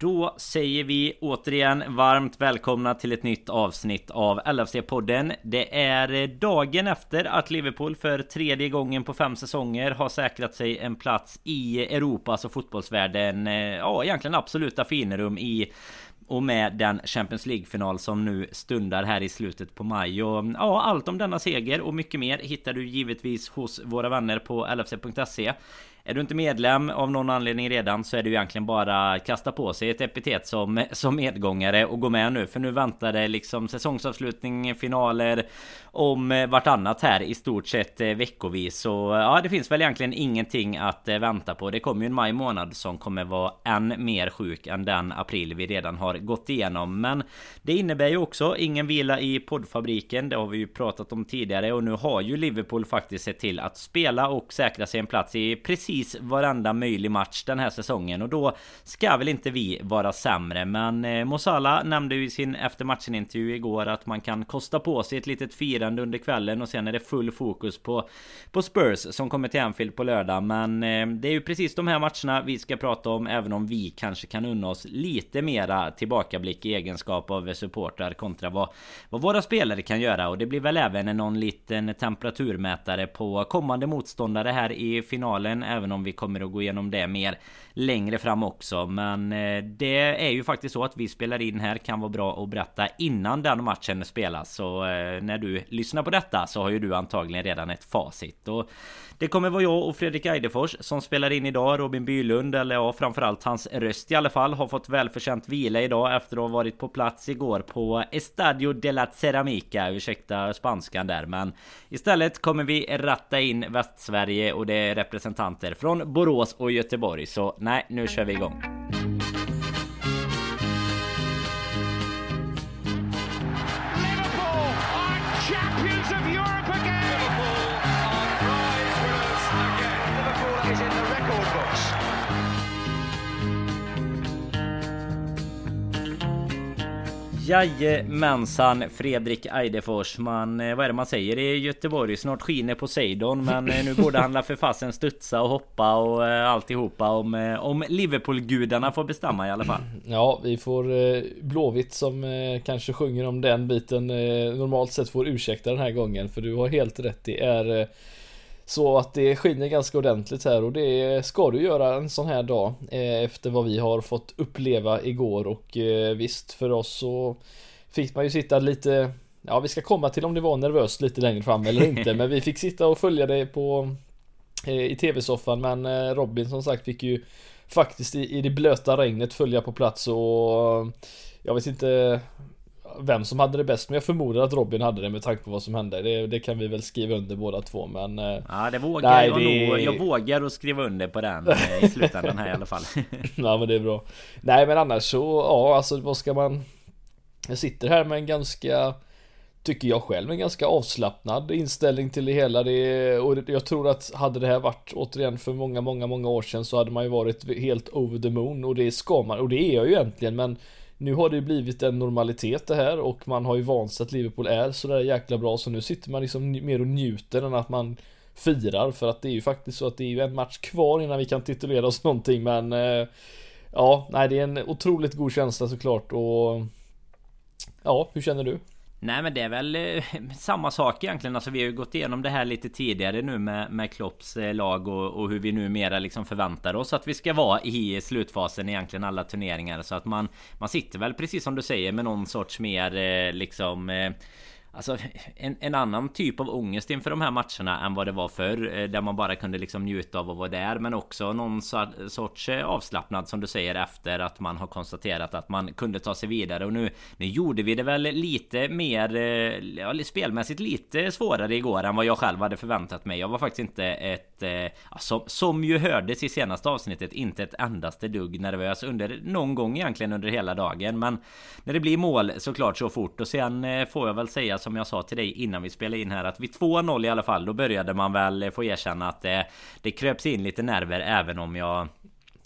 Då säger vi återigen varmt välkomna till ett nytt avsnitt av LFC-podden. Det är dagen efter att Liverpool för tredje gången på fem säsonger har säkrat sig en plats i Europas och fotbollsvärlden. Eh, ja, egentligen absoluta finrum i och med den Champions League-final som nu stundar här i slutet på maj. Och ja, allt om denna seger och mycket mer hittar du givetvis hos våra vänner på lfc.se. Är du inte medlem av någon anledning redan så är det ju egentligen bara att kasta på sig ett epitet som, som medgångare och gå med nu. För nu väntar det liksom säsongsavslutning, finaler om vartannat här i stort sett eh, veckovis. Så ja, det finns väl egentligen ingenting att eh, vänta på. Det kommer ju en maj månad som kommer vara än mer sjuk än den april vi redan har gått igenom. Men det innebär ju också ingen vila i poddfabriken. Det har vi ju pratat om tidigare och nu har ju Liverpool faktiskt sett till att spela och säkra sig en plats i precis precis varenda möjlig match den här säsongen och då ska väl inte vi vara sämre. Men eh, Mosala nämnde ju i sin efter matchen intervju igår att man kan kosta på sig ett litet firande under kvällen och sen är det full fokus på på Spurs som kommer till Anfield på lördag. Men eh, det är ju precis de här matcherna vi ska prata om, även om vi kanske kan unna oss lite mera tillbakablick i egenskap av supportrar kontra vad, vad våra spelare kan göra. Och det blir väl även någon liten temperaturmätare på kommande motståndare här i finalen, även om vi kommer att gå igenom det mer längre fram också. Men eh, det är ju faktiskt så att vi spelar in här kan vara bra att berätta innan den matchen spelas. Så eh, när du lyssnar på detta så har ju du antagligen redan ett facit. Och det kommer vara jag och Fredrik Eidefors som spelar in idag. Robin Bylund, eller ja framförallt hans röst i alla fall, har fått välförtjänt vila idag efter att ha varit på plats igår på Estadio de la Ceramica. Ursäkta spanskan där, men istället kommer vi ratta in Västsverige och det är representanter från Borås och Göteborg. Så nej, nu kör vi igång. Jajamensan Fredrik Eidefors. Man, eh, Vad är det man säger i Göteborg? Snart skiner Poseidon Men eh, nu borde han för fasen studsa och hoppa och eh, alltihopa Om, om Liverpool-gudarna får bestämma i alla fall. Ja vi får Blåvitt som kanske sjunger om den biten Normalt sett får ursäkta den här gången För du har helt rätt. Det är så att det skiner ganska ordentligt här och det ska du göra en sån här dag eh, efter vad vi har fått uppleva igår. Och eh, visst för oss så fick man ju sitta lite Ja vi ska komma till om det var nervöst lite längre fram eller inte men vi fick sitta och följa det på eh, i tv-soffan. Men Robin som sagt fick ju faktiskt i, det blöta regnet följa på plats och jag vet inte vem som hade det bäst men jag förmodar att Robin hade det med tanke på vad som hände. Det, det kan vi väl skriva under båda två men... Eh, ja det vågar nej, jag det... nog. Jag vågar att skriva under på den eh, i slutändan här i alla fall. ja men det är bra. Nej men annars så, ja alltså vad ska man... Jag sitter här med en ganska Tycker jag själv en ganska avslappnad inställning till det hela. Det, och jag tror att hade det här varit återigen för många, många, många år sedan så hade man ju varit helt over the moon och det ska man och det är jag ju egentligen men nu har det blivit en normalitet det här och man har ju vant sig att Liverpool är sådär jäkla bra så nu sitter man liksom mer och njuter än att man firar för att det är ju faktiskt så att det är ju en match kvar innan vi kan titulera oss någonting men eh, Ja, nej det är en otroligt god känsla såklart och Ja, hur känner du? Nej men det är väl eh, samma sak egentligen. Alltså vi har ju gått igenom det här lite tidigare nu med, med Klopps eh, lag och, och hur vi numera liksom förväntar oss att vi ska vara i slutfasen egentligen alla turneringar. Så att man, man sitter väl precis som du säger med någon sorts mer eh, liksom eh, Alltså en, en, annan typ av ångest inför de här matcherna än vad det var förr eh, Där man bara kunde liksom njuta av att vara där Men också någon sorts eh, avslappnad som du säger efter att man har konstaterat att man kunde ta sig vidare. Och nu, nu gjorde vi det väl lite mer eh, ja, Spelmässigt lite svårare igår än vad jag själv hade förväntat mig. Jag var faktiskt inte ett som, som ju hördes i senaste avsnittet Inte ett endaste dugg nervös under någon gång egentligen under hela dagen. Men när det blir mål såklart så fort. Och sen får jag väl säga som jag sa till dig innan vi spelade in här att vid 2-0 i alla fall då började man väl få erkänna att det, det kröps in lite nerver även om jag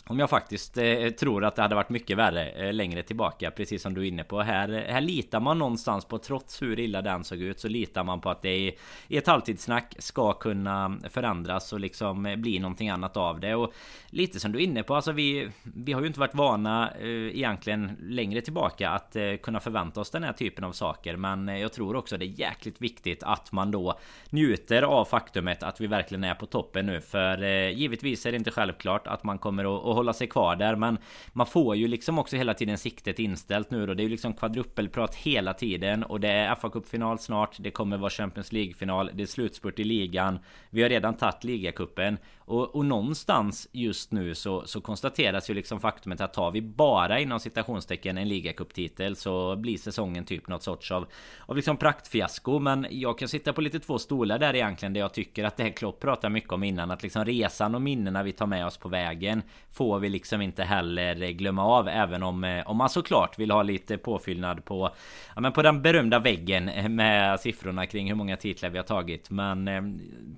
om jag faktiskt eh, tror att det hade varit mycket värre eh, längre tillbaka Precis som du är inne på. Här, här litar man någonstans på Trots hur illa den såg ut Så litar man på att det i, i ett halvtidssnack ska kunna förändras Och liksom eh, bli någonting annat av det. Och lite som du är inne på Alltså vi, vi har ju inte varit vana eh, egentligen längre tillbaka Att eh, kunna förvänta oss den här typen av saker. Men eh, jag tror också det är jäkligt viktigt att man då Njuter av faktumet att vi verkligen är på toppen nu. För eh, givetvis är det inte självklart att man kommer att hålla sig kvar där men man får ju liksom också hela tiden siktet inställt nu då. Det är ju liksom kvadruppelprat hela tiden och det är fa Cup-final snart. Det kommer vara Champions League-final. Det är slutspurt i ligan. Vi har redan tagit ligacupen och, och någonstans just nu så, så konstateras ju liksom faktumet att tar vi bara inom citationstecken en ligacuptitel så blir säsongen typ något sorts av, av liksom praktfiasko. Men jag kan sitta på lite två stolar där egentligen där jag tycker att det här Klopp pratar mycket om innan. Att liksom resan och minnena vi tar med oss på vägen får vi liksom inte heller glömma av. Även om, eh, om man såklart vill ha lite påfyllnad på, ja, men på den berömda väggen med siffrorna kring hur många titlar vi har tagit. Men eh,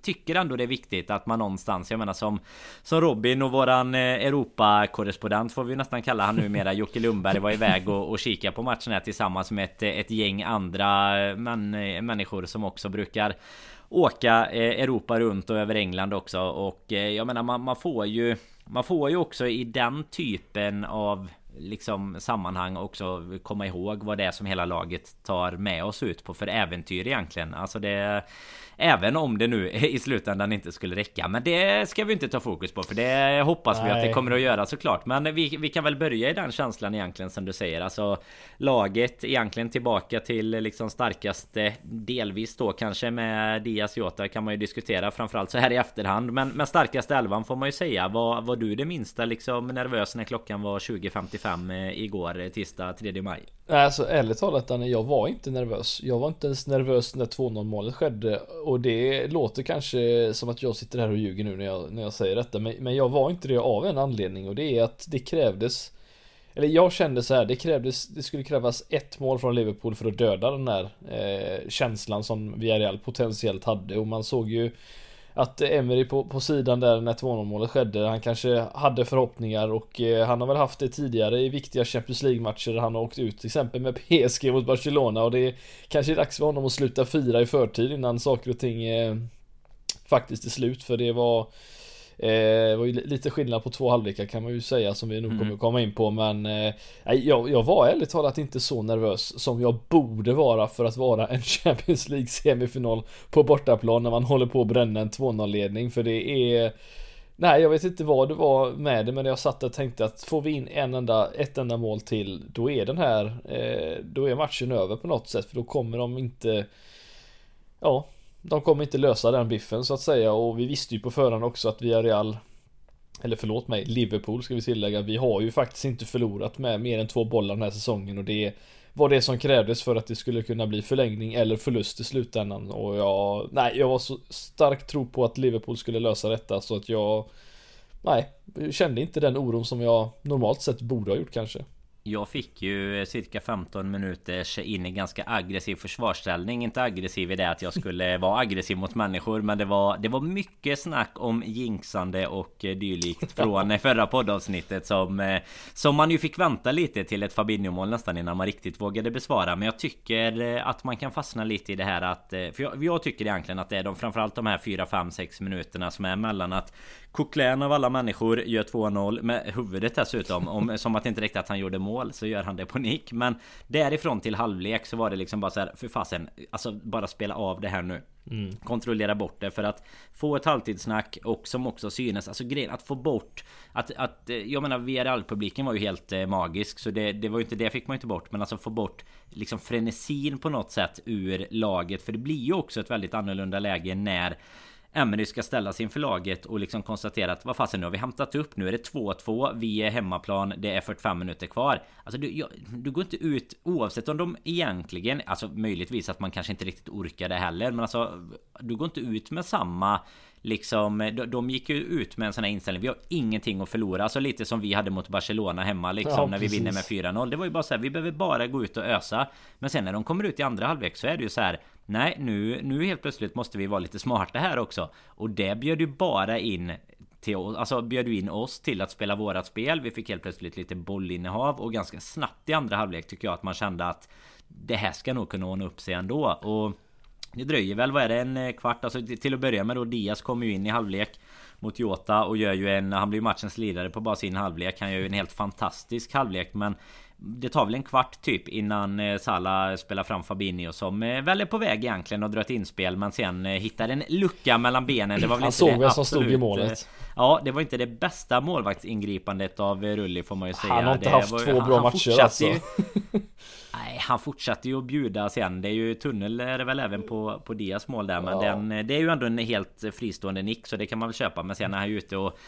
tycker ändå det är viktigt att man någonstans jag menar som Som Robin och våran eh, Europa-korrespondent får vi nästan kalla han numera Jocke Lundberg var iväg och, och kika på matchen här tillsammans med ett, ett gäng andra eh, män, eh, människor som också brukar Åka Europa runt och över England också och jag menar man, man får ju man får ju också i den typen av liksom sammanhang också komma ihåg vad det är som hela laget tar med oss ut på för äventyr egentligen. Alltså det Även om det nu i slutändan inte skulle räcka. Men det ska vi inte ta fokus på för det hoppas Nej. vi att det kommer att göra såklart. Men vi, vi kan väl börja i den känslan egentligen som du säger. Alltså laget egentligen tillbaka till liksom starkaste delvis då kanske med Diaz Jota kan man ju diskutera framförallt så här i efterhand. Men med starkaste elvan får man ju säga. Var, var du det minsta liksom nervös när klockan var 20.55 eh, igår tisdag 3 maj? Nej Alltså ärligt talat Danne, jag var inte nervös. Jag var inte ens nervös när 2-0 målet skedde. Och det låter kanske som att jag sitter här och ljuger nu när jag, när jag säger detta. Men, men jag var inte det av en anledning och det är att det krävdes eller jag kände så här, det krävdes, det skulle krävas ett mål från Liverpool för att döda den där eh, känslan som Villarreal potentiellt hade och man såg ju att Emery på, på sidan där när 2-0 målet skedde, han kanske hade förhoppningar och eh, han har väl haft det tidigare i viktiga Champions League-matcher där han har åkt ut till exempel med PSG mot Barcelona och det är kanske är dags för honom att sluta fira i förtid innan saker och ting eh, faktiskt är slut för det var det var ju lite skillnad på två halvlekar kan man ju säga som vi nog mm. kommer komma in på men eh, jag, jag var ärligt talat inte så nervös som jag borde vara för att vara en Champions League semifinal på bortaplan när man håller på att bränna en 2-0 ledning för det är Nej jag vet inte vad det var med det men jag satt och tänkte att får vi in en enda, ett enda mål till då är den här eh, Då är matchen över på något sätt för då kommer de inte Ja de kommer inte lösa den biffen så att säga och vi visste ju på förhand också att Villarreal eller förlåt mig, Liverpool ska vi tillägga. Vi har ju faktiskt inte förlorat med mer än två bollar den här säsongen och det var det som krävdes för att det skulle kunna bli förlängning eller förlust i slutändan. Och jag, nej, jag var så stark tro på att Liverpool skulle lösa detta så att jag, nej, kände inte den oron som jag normalt sett borde ha gjort kanske. Jag fick ju cirka 15 minuters in i ganska aggressiv försvarsställning. Inte aggressiv i det att jag skulle vara aggressiv mot människor. Men det var, det var mycket snack om jinxande och dylikt från förra poddavsnittet. Som, eh, som man ju fick vänta lite till ett Fabinho-mål nästan innan man riktigt vågade besvara. Men jag tycker eh, att man kan fastna lite i det här att... Eh, för jag, jag tycker egentligen att det är de framförallt de här 4, 5, 6 minuterna som är mellan att Coquelin av alla människor gör 2-0 med huvudet dessutom. Om, som att det inte räckte att han gjorde mål så gör han det på nick. Men därifrån till halvlek så var det liksom bara så här, för fasen, alltså bara spela av det här nu. Mm. Kontrollera bort det för att få ett halvtidssnack och som också synes Alltså grejen att få bort Att, att eh, jag menar VRL-publiken var ju helt eh, magisk Så det, det var ju inte det fick man ju inte bort Men alltså få bort Liksom frenesin på något sätt ur laget För det blir ju också ett väldigt annorlunda läge när Emery ska ställas inför laget och liksom konstatera att vad fasen nu har vi hämtat upp. Nu är det 2-2 Vi är hemmaplan. Det är 45 minuter kvar. Alltså du, jag, du går inte ut oavsett om de egentligen Alltså möjligtvis att man kanske inte riktigt orkar det heller Men alltså Du går inte ut med samma Liksom de, de gick ju ut med en sån här inställning. Vi har ingenting att förlora. Alltså lite som vi hade mot Barcelona hemma liksom ja, När vi vinner med 4-0 Det var ju bara så här, Vi behöver bara gå ut och ösa. Men sen när de kommer ut i andra halvlek så är det ju så här Nej nu, nu helt plötsligt måste vi vara lite smarta här också Och det bjöd ju bara in till oss, alltså bjöd in oss till att spela vårat spel. Vi fick helt plötsligt lite bollinnehav och ganska snabbt i andra halvlek tycker jag att man kände att det här ska nog kunna ordna upp sig ändå. Och det dröjer väl, vad är det, en eh, kvart? Alltså till att börja med då Diaz kommer ju in i halvlek mot Jota och gör ju en... Han blir matchens ledare på bara sin halvlek. Han gör ju en helt fantastisk halvlek men det tar väl en kvart typ innan eh, Salah spelar fram Fabinho som eh, väl är på väg egentligen och drar ett inspel men sen eh, hittar en lucka mellan benen. Det var väl Han inte såg vem som stod i målet. Ja, det var inte det bästa målvaktsingripandet av Rulli får man ju säga. Han har inte det haft var, två bra matcher alltså. Ju, nej, han fortsatte ju att bjuda sen. Det är ju tunnel är det väl även på, på Dias mål där. Men ja. den, det är ju ändå en helt fristående nick så det kan man väl köpa. Men sen är han ju ute och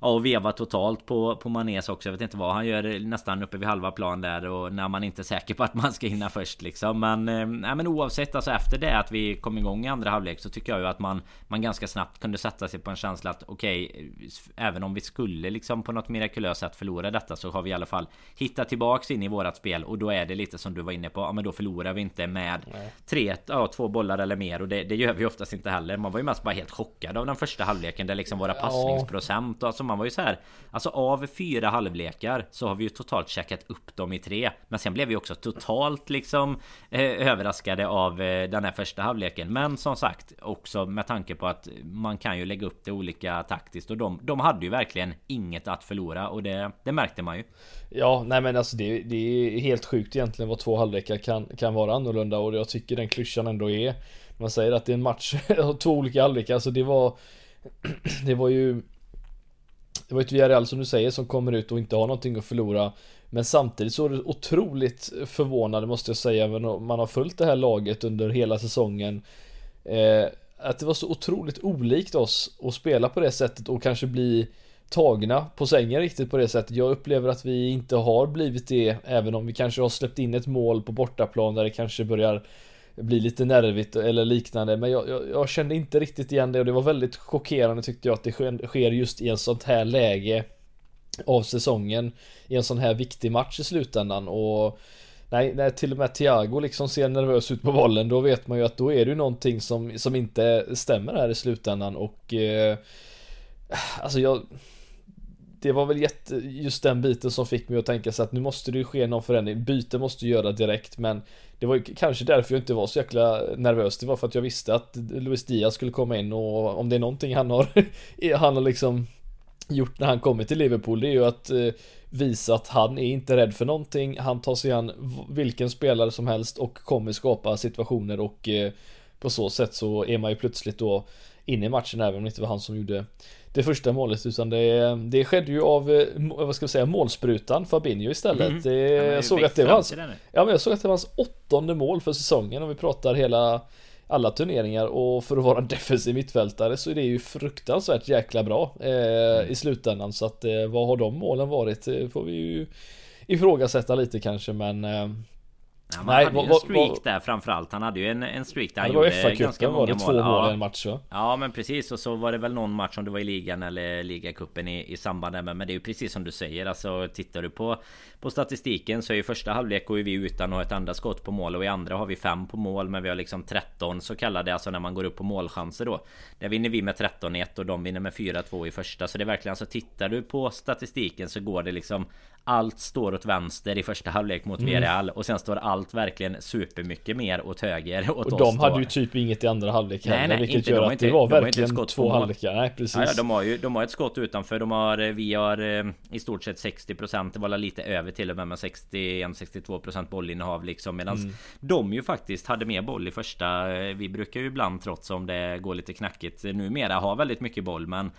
Ja, och veva totalt på, på Manes också. Jag vet inte vad han gör nästan uppe vid halva plan där och när man inte är säker på att man ska hinna först liksom. Men, eh, nej, men oavsett alltså efter det att vi kom igång i andra halvlek så tycker jag ju att man, man ganska snabbt kunde sätta sig på en känsla att okej, okay, även om vi skulle liksom på något mirakulöst sätt förlora detta så har vi i alla fall hittat tillbaks in i vårat spel och då är det lite som du var inne på. Ja, men då förlorar vi inte med nej. tre, ja, två bollar eller mer och det, det gör vi oftast inte heller. Man var ju mest bara helt chockad av den första halvleken där liksom våra passningsprocent och alltså man var ju så här. Alltså av fyra halvlekar så har vi ju totalt checkat upp dem i tre. Men sen blev vi också totalt liksom eh, överraskade av eh, den här första halvleken. Men som sagt också med tanke på att man kan ju lägga upp det olika taktiskt och de, de hade ju verkligen inget att förlora och det, det märkte man ju. Ja, nej men alltså det, det är helt sjukt egentligen vad två halvlekar kan, kan vara annorlunda och jag tycker den klyschan ändå är man säger att det är en match två olika halvlekar, alltså det var Det var ju det var ett Villarreal som du säger som kommer ut och inte har någonting att förlora Men samtidigt så är det otroligt förvånande måste jag säga även om man har följt det här laget under hela säsongen eh, Att det var så otroligt olikt oss att spela på det sättet och kanske bli tagna på sängen riktigt på det sättet. Jag upplever att vi inte har blivit det även om vi kanske har släppt in ett mål på bortaplan där det kanske börjar blir lite nervigt eller liknande men jag, jag, jag, kände inte riktigt igen det och det var väldigt chockerande tyckte jag att det sker just i en sånt här läge av säsongen i en sån här viktig match i slutändan och Nej, när till och med Thiago liksom ser nervös ut på bollen då vet man ju att då är det ju någonting som, som inte stämmer här i slutändan och eh, Alltså jag det var väl jätte, just den biten som fick mig att tänka så att nu måste det ju ske någon förändring. Byte måste göra direkt men det var ju kanske därför jag inte var så jäkla nervös. Det var för att jag visste att Luis Diaz skulle komma in och om det är någonting han har Han har liksom Gjort när han kommer till Liverpool det är ju att eh, Visa att han är inte rädd för någonting Han tar sig an vilken spelare som helst och kommer skapa situationer och eh, På så sätt så är man ju plötsligt då Inne i matchen även om det inte var han som gjorde det första målet utan det, det skedde ju av, eh, vad ska vi säga, målsprutan Fabinho istället. Mm. Det, ja, jag såg att det var hans, ja men jag såg att det var hans åttonde mål för säsongen om vi pratar hela alla turneringar och för att vara en defensiv mittfältare så är det ju fruktansvärt jäkla bra eh, mm. i slutändan så att eh, vad har de målen varit det får vi ju ifrågasätta lite kanske men eh, Ja, Nej, hade ju en streak var, där framförallt. Han hade ju en, en streak där han gjorde ganska många var det? mål. två mål i en match va? Ja men precis. Och så var det väl någon match om det var i ligan eller ligacupen i, i samband med Men det är ju precis som du säger. Alltså tittar du på På statistiken så är ju första halvlek går vi utan att ha ett andra skott på mål. Och i andra har vi fem på mål men vi har liksom 13 så kallade alltså när man går upp på målchanser då. Där vinner vi med 13-1 och de vinner med 4-2 i första. Så det är verkligen alltså tittar du på statistiken så går det liksom allt står åt vänster i första halvlek mot mm. Villarreal och sen står allt verkligen supermycket mer åt höger åt Och de hade då. ju typ inget i andra halvlek heller, nej, nej, vilket inte, gör att inte, det var verkligen två halvlekar. Nej precis. Ja, ja, de har ju de har ett skott utanför. De har vi har eh, i stort sett 60 Det var lite över till och med med 61-62 bollinnehav liksom medan mm. de ju faktiskt hade mer boll i första. Eh, vi brukar ju ibland trots om det går lite knackigt numera ha väldigt mycket boll men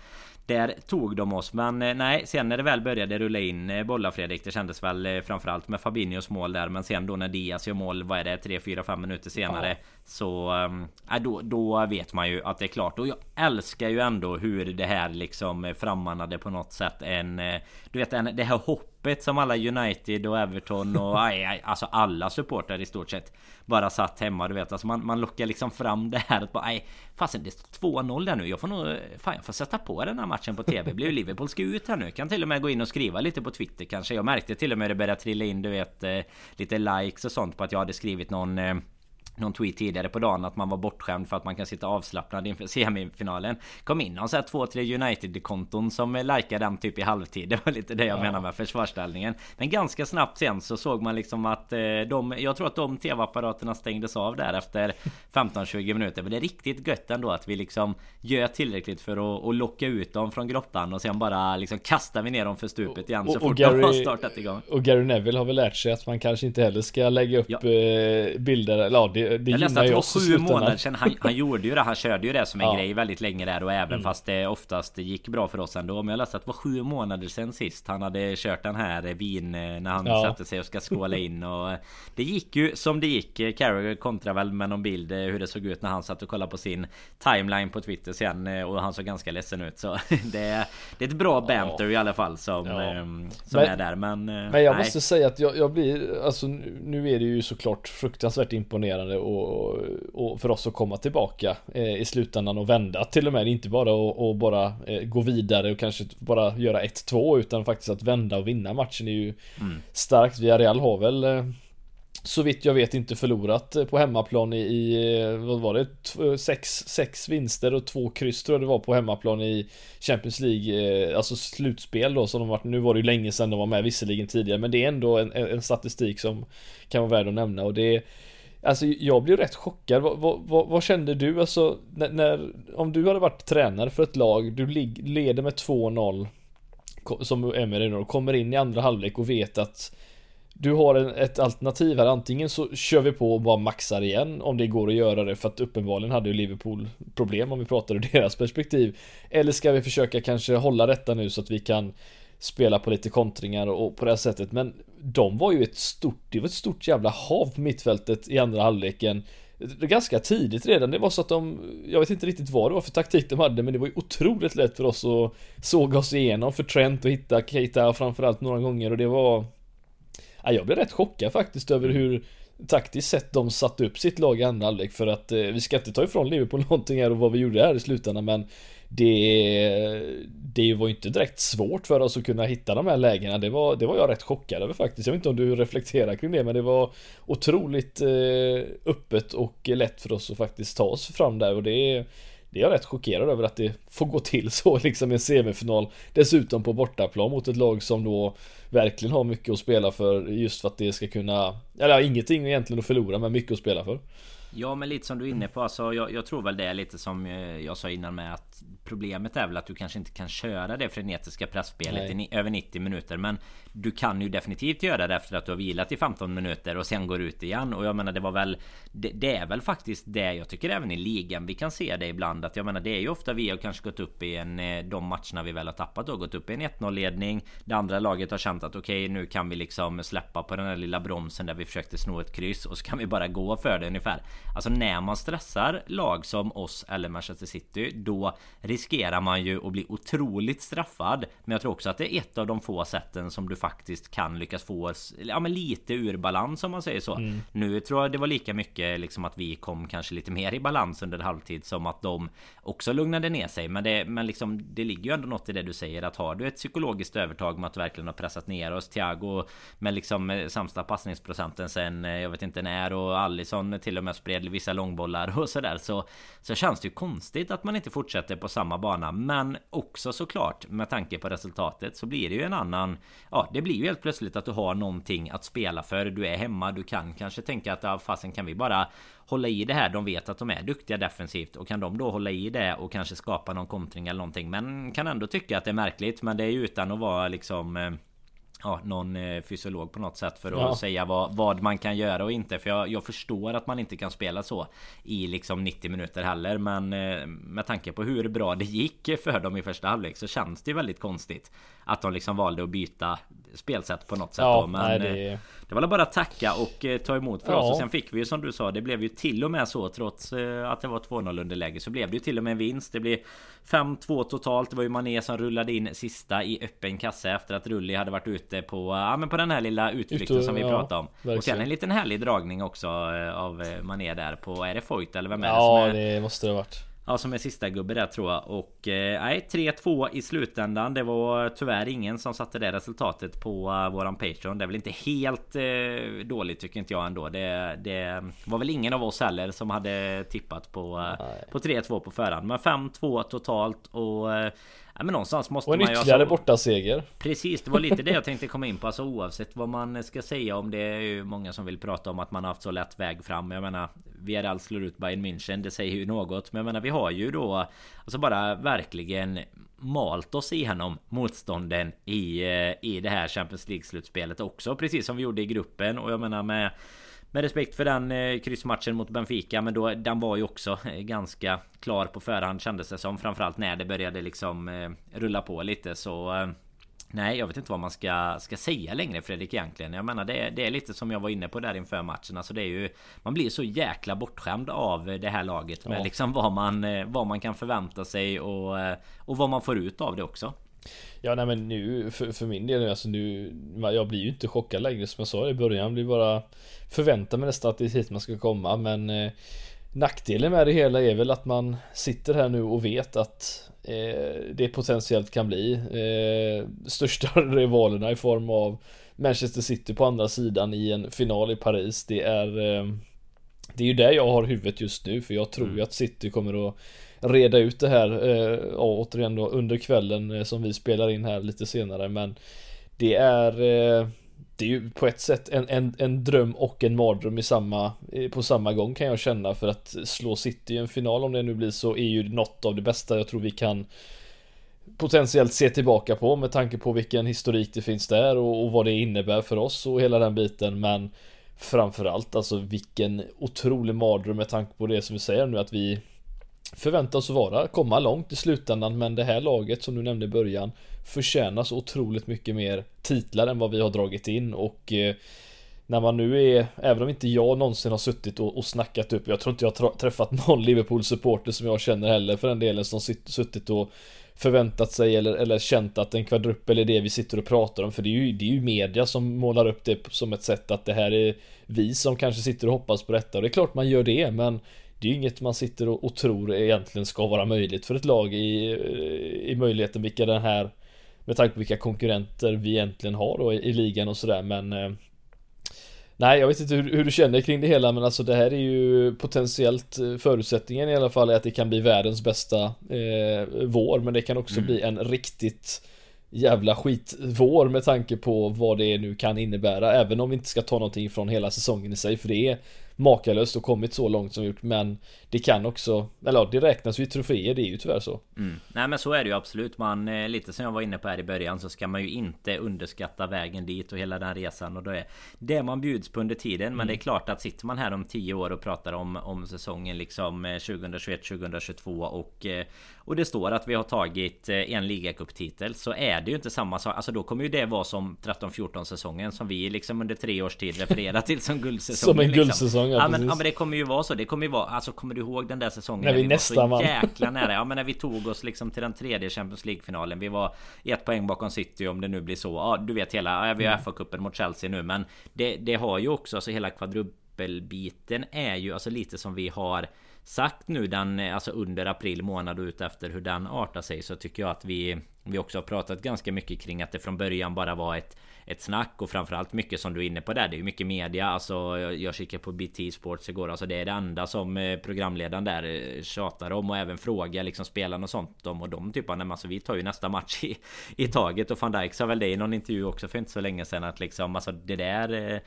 där tog de oss men eh, nej sen när det väl började rulla in eh, bollar Fredrik Det kändes väl eh, framförallt med Fabinhos mål där Men sen då när Diaz gör mål Vad är det? 3, 4, 5 minuter senare ja. Så äh, då, då vet man ju att det är klart Och jag älskar ju ändå hur det här liksom frammanade på något sätt en Du vet en, det här hoppet som alla United och Everton och aj, aj, Alltså alla supportrar i stort sett Bara satt hemma du vet. Alltså man, man lockar liksom fram det här att bara, aj, Fasen det står 2-0 där nu. Jag får nog Fan jag får sätta på den här matchen på TV Blir ju Liverpool ska ut här nu. Kan till och med gå in och skriva lite på Twitter kanske. Jag märkte till och med det började trilla in du vet eh, Lite likes och sånt på att jag hade skrivit någon eh, någon tweet tidigare på dagen att man var bortskämd för att man kan sitta avslappnad inför semifinalen. Kom in någon sån här två, tre United-konton som likade den typ i halvtid. Det var lite det jag ja. menar med försvarsställningen. Men ganska snabbt sen så såg man liksom att eh, de, jag tror att de tv-apparaterna stängdes av där efter 15-20 minuter. Men det är riktigt gött ändå att vi liksom gör tillräckligt för att, att locka ut dem från grottan och sen bara liksom kastar vi ner dem för stupet igen och, så fort Gary, de har startat igång. Och Gary Neville har väl lärt sig att man kanske inte heller ska lägga upp ja. Eh, bilder, eller ja, det det, jag läste att det var sju månader sedan han, han gjorde ju det. Han körde ju det som en ja. grej väldigt länge där och även mm. fast det oftast gick bra för oss ändå. Men jag läste att det var sju månader sedan sist han hade kört den här vin eh, när han ja. satte sig och ska skåla in och det gick ju som det gick. Carragher kontra väl med någon bild eh, hur det såg ut när han satt och kollade på sin timeline på Twitter sen eh, och han såg ganska ledsen ut. Så det, är, det är ett bra banter ja. i alla fall som, som men, är där. Men, men jag nej. måste säga att jag, jag blir alltså nu är det ju såklart fruktansvärt imponerande och, och för oss att komma tillbaka eh, i slutändan och vända till och med inte bara och, och bara eh, gå vidare och kanske bara göra 1-2 utan faktiskt att vända och vinna matchen är ju mm. starkt. Villarreal har väl eh, så vitt jag vet inte förlorat på hemmaplan i, i vad var det, sex, sex vinster och två kryss tror jag det var på hemmaplan i Champions League, alltså slutspel då som de varit, nu var det ju länge sedan de var med visserligen tidigare men det är ändå en, en statistik som kan vara värd att nämna och det Alltså jag blev rätt chockad. Vad, vad, vad, vad kände du? Alltså när, när, om du hade varit tränare för ett lag, du leder med 2-0 som Emery då, kommer in i andra halvlek och vet att du har en, ett alternativ här. Antingen så kör vi på och bara maxar igen om det går att göra det för att uppenbarligen hade ju Liverpool problem om vi pratar ur deras perspektiv. Eller ska vi försöka kanske hålla detta nu så att vi kan spela på lite kontringar och på det här sättet. Men de var ju ett stort, det var ett stort jävla hav på mittfältet i andra halvleken. Ganska tidigt redan, det var så att de, jag vet inte riktigt vad det var för taktik de hade men det var ju otroligt lätt för oss att såga oss igenom för Trent och hitta Keita framförallt några gånger och det var ja, Jag blev rätt chockad faktiskt över hur taktiskt sett de satte upp sitt lag i andra halvlek för att eh, vi ska inte ta ifrån Liverpool någonting här och vad vi gjorde här i slutändan men det, det var ju inte direkt svårt för oss att kunna hitta de här lägena. Det var, det var jag rätt chockad över faktiskt. Jag vet inte om du reflekterar kring det, men det var otroligt eh, öppet och lätt för oss att faktiskt ta oss fram där och det det är jag rätt chockerad över att det får gå till så liksom i en semifinal Dessutom på bortaplan mot ett lag som då Verkligen har mycket att spela för just för att det ska kunna Eller ingenting egentligen att förlora men mycket att spela för Ja men lite som du är inne på alltså, jag, jag tror väl det är lite som eh, jag sa innan med att Problemet är väl att du kanske inte kan köra det frenetiska pressspelet i över 90 minuter Men du kan ju definitivt göra det efter att du har vilat i 15 minuter och sen går ut igen. Och jag menar det var väl det, det, är väl faktiskt det jag tycker även i ligan vi kan se det ibland att jag menar det är ju ofta vi har kanske gått upp i en eh, de matcherna vi väl har tappat då gått upp i en 1-0 ledning Det andra laget har känt att okej okay, nu kan vi liksom släppa på den här lilla bromsen där vi försökte sno ett kryss och så kan vi bara gå för det ungefär Alltså när man stressar lag som oss eller Manchester City då riskerar man ju att bli otroligt straffad Men jag tror också att det är ett av de få sätten som du faktiskt kan lyckas få ja, men lite ur balans om man säger så. Mm. Nu tror jag det var lika mycket liksom att vi kom kanske lite mer i balans under halvtid som att de också lugnade ner sig. Men det, men liksom, det ligger ju ändå något i det du säger att har du ett psykologiskt övertag med att verkligen har pressat ner oss. Thiago med liksom eh, sämsta passningsprocenten sen eh, jag vet inte när och Allison till och med spred vissa långbollar och sådär så så känns det ju konstigt att man inte fortsätter på samma bana. Men också såklart med tanke på resultatet så blir det ju en annan Ja det blir ju helt plötsligt att du har någonting att spela för. Du är hemma, du kan kanske tänka att ja, fasen kan vi bara hålla i det här. De vet att de är duktiga defensivt och kan de då hålla i det och kanske skapa någon kontring eller någonting. Men kan ändå tycka att det är märkligt. Men det är ju utan att vara liksom eh, ja, någon eh, fysiolog på något sätt för att ja. säga vad, vad man kan göra och inte. För jag, jag, förstår att man inte kan spela så i liksom 90 minuter heller. Men eh, med tanke på hur bra det gick för dem i första halvlek så känns det väldigt konstigt att de liksom valde att byta spelsätt på något sätt. Ja, då. Men nej, det... Eh, det var bara att tacka och eh, ta emot för ja. oss. Och sen fick vi ju som du sa, det blev ju till och med så trots eh, att det var 2-0 underläge så blev det ju till och med en vinst. Det blev 5-2 totalt. Det var ju Mané som rullade in sista i öppen kasse efter att Rulli hade varit ute på, ja, men på den här lilla utflykten Ut, som vi ja, pratade om. Verkligen. Och sen en liten härlig dragning också av Mané där på, är det Foyt eller vem är det Ja, som är... det måste det ha varit. Ja som är sista gubbe där tror jag och eh, nej 3-2 i slutändan Det var tyvärr ingen som satte det resultatet på uh, våran Patreon Det är väl inte helt uh, dåligt tycker inte jag ändå det, det var väl ingen av oss heller som hade tippat på, uh, på 3-2 på förhand Men 5-2 totalt och Ja, men någonstans måste och en man ytterligare alltså, borta seger. Precis, det var lite det jag tänkte komma in på. Alltså oavsett vad man ska säga om det är ju många som vill prata om att man har haft så lätt väg fram. Jag menar, Villarreal slår ut Bayern München. Det säger ju något. Men jag menar, vi har ju då alltså bara verkligen malt oss igenom motstånden i, eh, i det här Champions League slutspelet också. Precis som vi gjorde i gruppen. Och jag menar med med respekt för den eh, kryssmatchen mot Benfica Men då den var ju också eh, ganska klar på förhand kändes det som Framförallt när det började liksom eh, rulla på lite så eh, Nej jag vet inte vad man ska, ska säga längre Fredrik egentligen. Jag menar det, det är lite som jag var inne på där inför matchen. Alltså det är ju Man blir så jäkla bortskämd av det här laget Med ja. liksom vad man, vad man kan förvänta sig och, och vad man får ut av det också. Ja nej men nu för, för min del alltså nu Jag blir ju inte chockad längre. Som jag sa i början Jag blir bara Förväntar mig nästan att det är hit man ska komma. Men eh, Nackdelen med det hela är väl att man sitter här nu och vet att eh, det potentiellt kan bli eh, största rivalerna i form av Manchester City på andra sidan i en final i Paris. Det är eh, Det är ju där jag har huvudet just nu för jag tror ju mm. att City kommer att reda ut det här eh, återigen då under kvällen eh, som vi spelar in här lite senare men det är eh, det är ju på ett sätt en, en, en dröm och en mardröm i samma, på samma gång kan jag känna för att slå City i en final om det nu blir så är ju något av det bästa jag tror vi kan potentiellt se tillbaka på med tanke på vilken historik det finns där och, och vad det innebär för oss och hela den biten. Men framförallt alltså vilken otrolig mardröm med tanke på det som vi säger nu att vi Förväntas vara, komma långt i slutändan men det här laget som du nämnde i början förtjänar så otroligt mycket mer titlar än vad vi har dragit in. Och eh, när man nu är, även om inte jag någonsin har suttit och, och snackat upp, jag tror inte jag har träffat någon Liverpool-supporter som jag känner heller för den delen som suttit och förväntat sig eller, eller känt att en kvadruppel är det vi sitter och pratar om för det är, ju, det är ju media som målar upp det som ett sätt att det här är vi som kanske sitter och hoppas på detta. Och det är klart man gör det men det är ju inget man sitter och, och, tror egentligen ska vara möjligt för ett lag i, i möjligheten vilka den här med tanke på vilka konkurrenter vi egentligen har då i, i ligan och sådär men eh, Nej jag vet inte hur, hur, du känner kring det hela men alltså det här är ju potentiellt eh, förutsättningen i alla fall är att det kan bli världens bästa eh, vår men det kan också mm. bli en riktigt jävla skitvår med tanke på vad det nu kan innebära även om vi inte ska ta någonting från hela säsongen i sig för det är makalöst och kommit så långt som vi gjort men det kan också, eller ja, det räknas ju i troféer, det är ju tyvärr så. Mm. Nej men så är det ju absolut. Man, eh, lite som jag var inne på här i början så ska man ju inte underskatta vägen dit och hela den resan och då är det man bjuds på under tiden. Mm. Men det är klart att sitter man här om tio år och pratar om, om säsongen liksom 2021, eh, 2022 och eh, och det står att vi har tagit en ligacuptitel så är det ju inte samma sak. Alltså då kommer ju det vara som 13-14 säsongen som vi liksom under tre års tid refererar till som guldsäsongen. som en liksom. guldsäsong ja, men, ja men det kommer ju vara så. Det kommer ju vara Alltså kommer du ihåg den där säsongen? När vi, vi nästan var så jäkla nära. Ja men när vi tog oss liksom till den tredje Champions League-finalen. Vi var ett poäng bakom City om det nu blir så. Ja du vet hela... Ja, vi har mm. FA-cupen mot Chelsea nu men det, det har ju också alltså hela kvadruppelbiten är ju alltså lite som vi har sagt nu den eh, alltså under april månad och ut efter hur den artar sig så tycker jag att vi vi också har pratat ganska mycket kring att det från början bara var ett ett snack och framförallt mycket som du är inne på där. Det är ju mycket media. Alltså jag, jag kikade på BT Sports igår. Alltså det är det enda som eh, programledaren där eh, tjatar om och även frågar liksom spelarna och sånt om. Och de typ ah, nej, alltså vi tar ju nästa match i, i taget och van Dijk sa väl det i någon intervju också för inte så länge sedan att liksom alltså det där eh,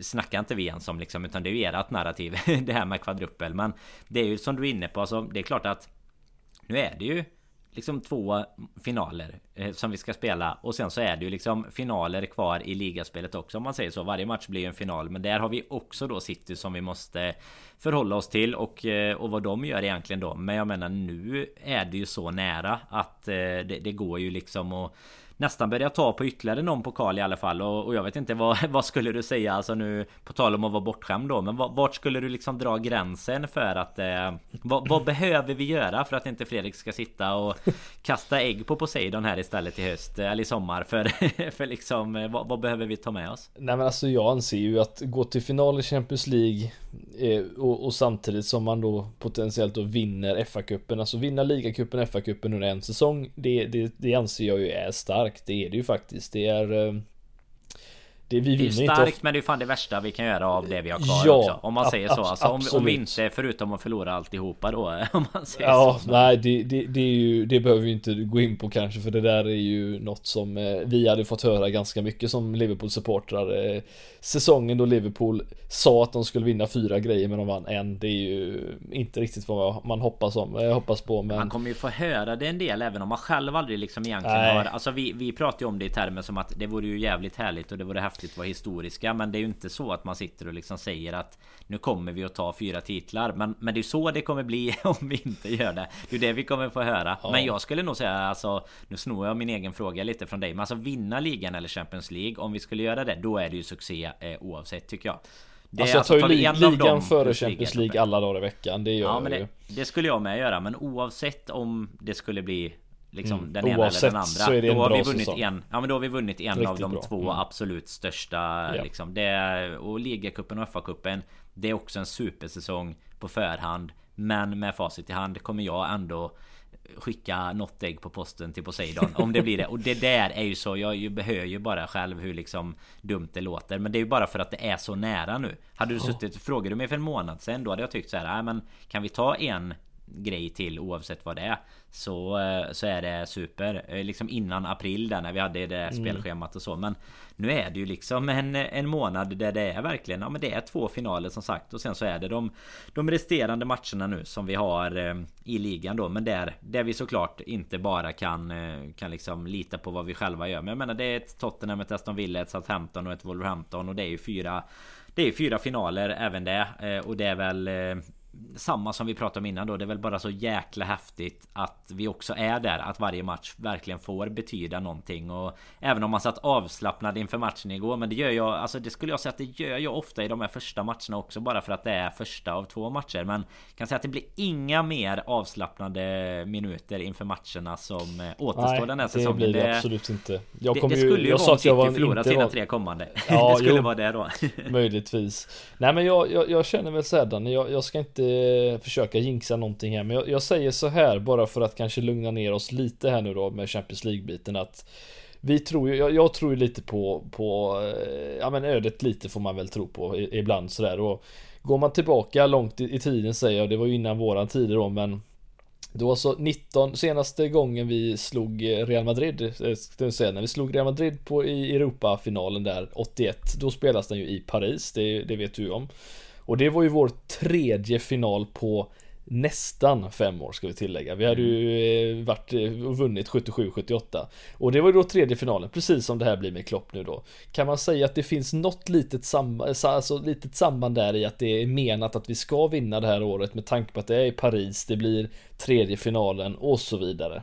snackar inte vi ens om liksom utan det är ju ert narrativ det här med kvadruppel. Men det är ju som du är inne på alltså det är klart att nu är det ju liksom två finaler eh, som vi ska spela och sen så är det ju liksom finaler kvar i ligaspelet också om man säger så. Varje match blir ju en final men där har vi också då City som vi måste förhålla oss till och, eh, och vad de gör egentligen då. Men jag menar nu är det ju så nära att eh, det, det går ju liksom att nästan börja ta på ytterligare någon pokal i alla fall. Och, och jag vet inte vad, vad skulle du säga? Alltså nu på tal om att vara bortskämd då men vart skulle du liksom dra gränsen för att eh, vad, vad, behöver vi göra för att inte Fredrik ska sitta och kasta ägg på Poseidon här istället i höst eller i sommar? För, för liksom eh, vad, vad behöver vi ta med oss? Nej men alltså jag anser ju att gå till final i Champions League Eh, Eh, och, och, samtidigt som man då potentiellt då vinner FA-cupen, alltså vinna ligacupen, FA-cupen under en säsong, det, det, det anser jag ju är starkt. Det är det ju faktiskt. Det är eh, det, vi det är starkt men det är fan det värsta vi kan göra av det vi har kvar ja, också. Om man säger så. Alltså, om, om, vi inte förutom att förlora alltihopa då. Om man säger ja, så. nej det, det, det, ju, det behöver vi inte gå in på kanske för det där är ju något som eh, vi hade fått höra ganska mycket som Liverpool-supportrar. Eh, säsongen då Liverpool sa att de skulle vinna fyra grejer men de vann en. Det är ju inte riktigt vad man hoppas om. Jag hoppas på men... Man kommer ju få höra det en del även om man själv aldrig liksom egentligen nej. har... Alltså vi, vi pratar ju om det i termer som att det vore ju jävligt härligt och det vore häftigt att vara historiska Men det är ju inte så att man sitter och liksom säger att Nu kommer vi att ta fyra titlar Men, men det är så det kommer bli om vi inte gör det Det är det vi kommer få höra ja. Men jag skulle nog säga alltså Nu snor jag min egen fråga lite från dig Men alltså vinna ligan eller Champions League Om vi skulle göra det Då är det ju succé eh, oavsett tycker jag det alltså jag tar ju alltså, ligan före Champions League alla dagar i veckan. Det gör ja, men det, det, skulle jag med göra. Men oavsett om det skulle bli Liksom mm. den ena Oavsett eller den andra. Så är det då har vi vunnit säsong. en. Ja men då har vi vunnit en Riktigt av de bra. två mm. absolut största ja. liksom. Det, och ligacupen och FA-cupen. Det är också en supersäsong på förhand. Men med facit i hand kommer jag ändå skicka något ägg på posten till Poseidon om det blir det och det där är ju så jag behöver ju bara själv hur liksom dumt det låter men det är ju bara för att det är så nära nu hade du suttit frågade du mig för en månad sedan då hade jag tyckt så här nej men kan vi ta en grej till oavsett vad det är Så, eh, så är det super. Eh, Liksom innan april där när vi hade det mm. spelschemat och så. Men Nu är det ju liksom en, en månad där det är verkligen Ja men det är två finaler som sagt Och sen så är det de De resterande matcherna nu som vi har eh, I ligan då. Men där Där vi såklart inte bara kan Kan liksom lita på vad vi själva gör. Men jag menar det är ett Tottenham, ett Aston Villa, ett Southampton och ett Wolverhampton Och det är ju fyra det är fyra finaler även det. Och det är väl samma som vi pratade om innan då. Det är väl bara så jäkla häftigt att vi också är där. Att varje match verkligen får betyda någonting. Och även om man satt avslappnad inför matchen igår. Men det gör jag. Alltså det skulle jag säga att det gör jag ofta i de här första matcherna också. Bara för att det är första av två matcher. Men jag kan säga att det blir inga mer avslappnade minuter inför matcherna som eh, återstår Nej, den här säsongen. det blir det, absolut inte. Jag det, det skulle ju, jag vara om City förlorar sina tre kommande. Ja, det skulle jo, vara det då. möjligtvis. Nej men jag, jag, jag känner väl Danny. Jag, jag ska inte eh, försöka jinxa någonting här men jag, jag, säger så här bara för att kanske lugna ner oss lite här nu då med Champions League-biten att vi tror ju, jag, jag, tror ju lite på, på, eh, ja men ödet lite får man väl tro på ibland sådär och Går man tillbaka långt i, i tiden säger jag, det var ju innan våran tid då men det var så 19, senaste gången vi slog eh, Real Madrid, eh, säga, när vi slog Real Madrid på i Europafinalen där 81, då spelas den ju i Paris, det, det vet du ju om. Och det var ju vår tredje final på nästan fem år ska vi tillägga. Vi hade ju mm. eh, varit och eh, vunnit 77-78 och det var ju då tredje finalen, precis som det här blir med Klopp nu då. Kan man säga att det finns något litet, samband, alltså, litet samband där i att det är menat att vi ska vinna det här året med tanke på att det är i Paris, det blir tredje finalen och så vidare.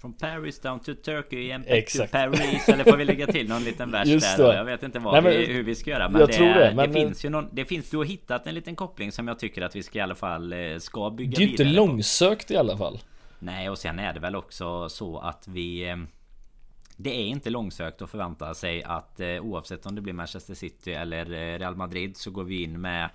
From Paris down to Turkey and back Exakt. to Paris Eller får vi lägga till någon liten vers Just där då? Jag vet inte vad Nej, men, vi, hur vi ska göra Men, jag det, tror det, men det finns ju någon Det finns, du har hittat en liten koppling som jag tycker att vi ska i alla fall eh, ska bygga vidare Det är ju inte långsökt på. i alla fall Nej och sen är det väl också så att vi eh, det är inte långsökt att förvänta sig att eh, oavsett om det blir Manchester City eller Real Madrid så går vi in med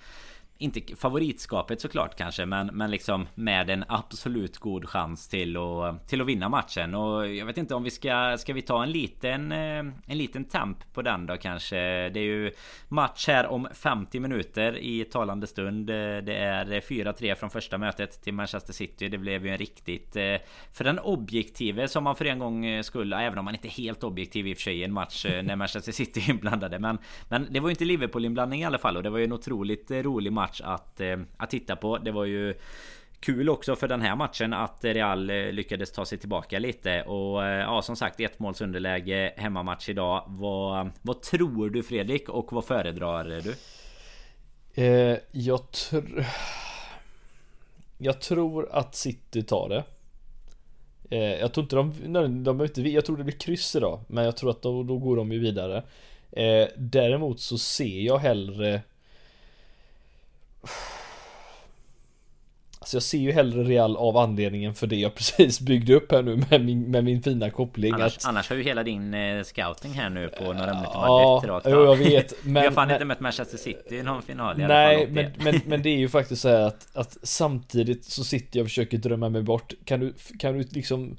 inte favoritskapet såklart kanske men, men liksom med en absolut god chans till att, till att vinna matchen. Och jag vet inte om vi ska Ska vi ta en liten eh, En liten temp på den då kanske? Det är ju Match här om 50 minuter i talande stund. Det är 4-3 från första mötet till Manchester City. Det blev ju en riktigt eh, För den objektive som man för en gång skulle Även om man inte är helt objektiv i och för sig i en match eh, när Manchester City är inblandade. Men Men det var ju inte Liverpool inblandning i alla fall och det var ju en otroligt rolig match match att, eh, att titta på. Det var ju Kul också för den här matchen att Real eh, lyckades ta sig tillbaka lite och eh, ja som sagt ett måls underläge hemmamatch idag. Vad, vad tror du Fredrik och vad föredrar du? Eh, jag tror Jag tror att City tar det. Eh, jag tror inte de, de, de inte, jag tror det blir kryss idag men jag tror att då, då går de ju vidare. Eh, däremot så ser jag hellre Alltså jag ser ju hellre Real av anledningen för det jag precis byggde upp här nu med min, med min fina koppling annars, att... annars har ju hela din eh, scouting här nu på några minuter Ja, rakt jo, jag vet men, Vi har fan men, inte mött Manchester City i någon final i Nej, alla fall, men, men, men det är ju faktiskt så här att, att samtidigt så sitter jag och försöker drömma mig bort. Kan du, kan du liksom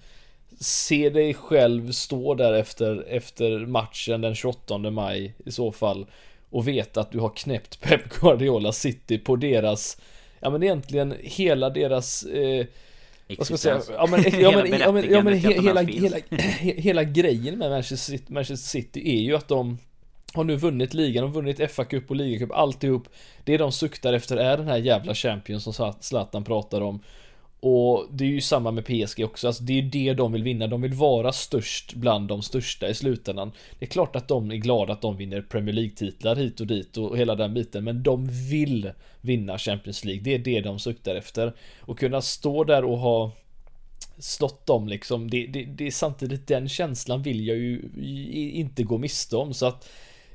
Se dig själv stå där efter, efter matchen den 28 maj i så fall Och veta att du har knäppt Pep Guardiola City på deras Ja men egentligen hela deras eh, vad ska man säga? Ja men, ja, men, ja, men, ja, men he, hela, hela, hela grejen med Manchester City, Manchester City är ju att de har nu vunnit ligan, de har vunnit FA-cup och ligacup, alltihop. Det de suktar efter är den här jävla champion som Zlatan pratar om. Och det är ju samma med PSG också, alltså det är ju det de vill vinna, de vill vara störst bland de största i slutändan. Det är klart att de är glada att de vinner Premier League-titlar hit och dit och hela den biten, men de vill vinna Champions League, det är det de suktar efter. Och kunna stå där och ha slått dem liksom, det, det, det är samtidigt den känslan vill jag ju inte gå miste om, så att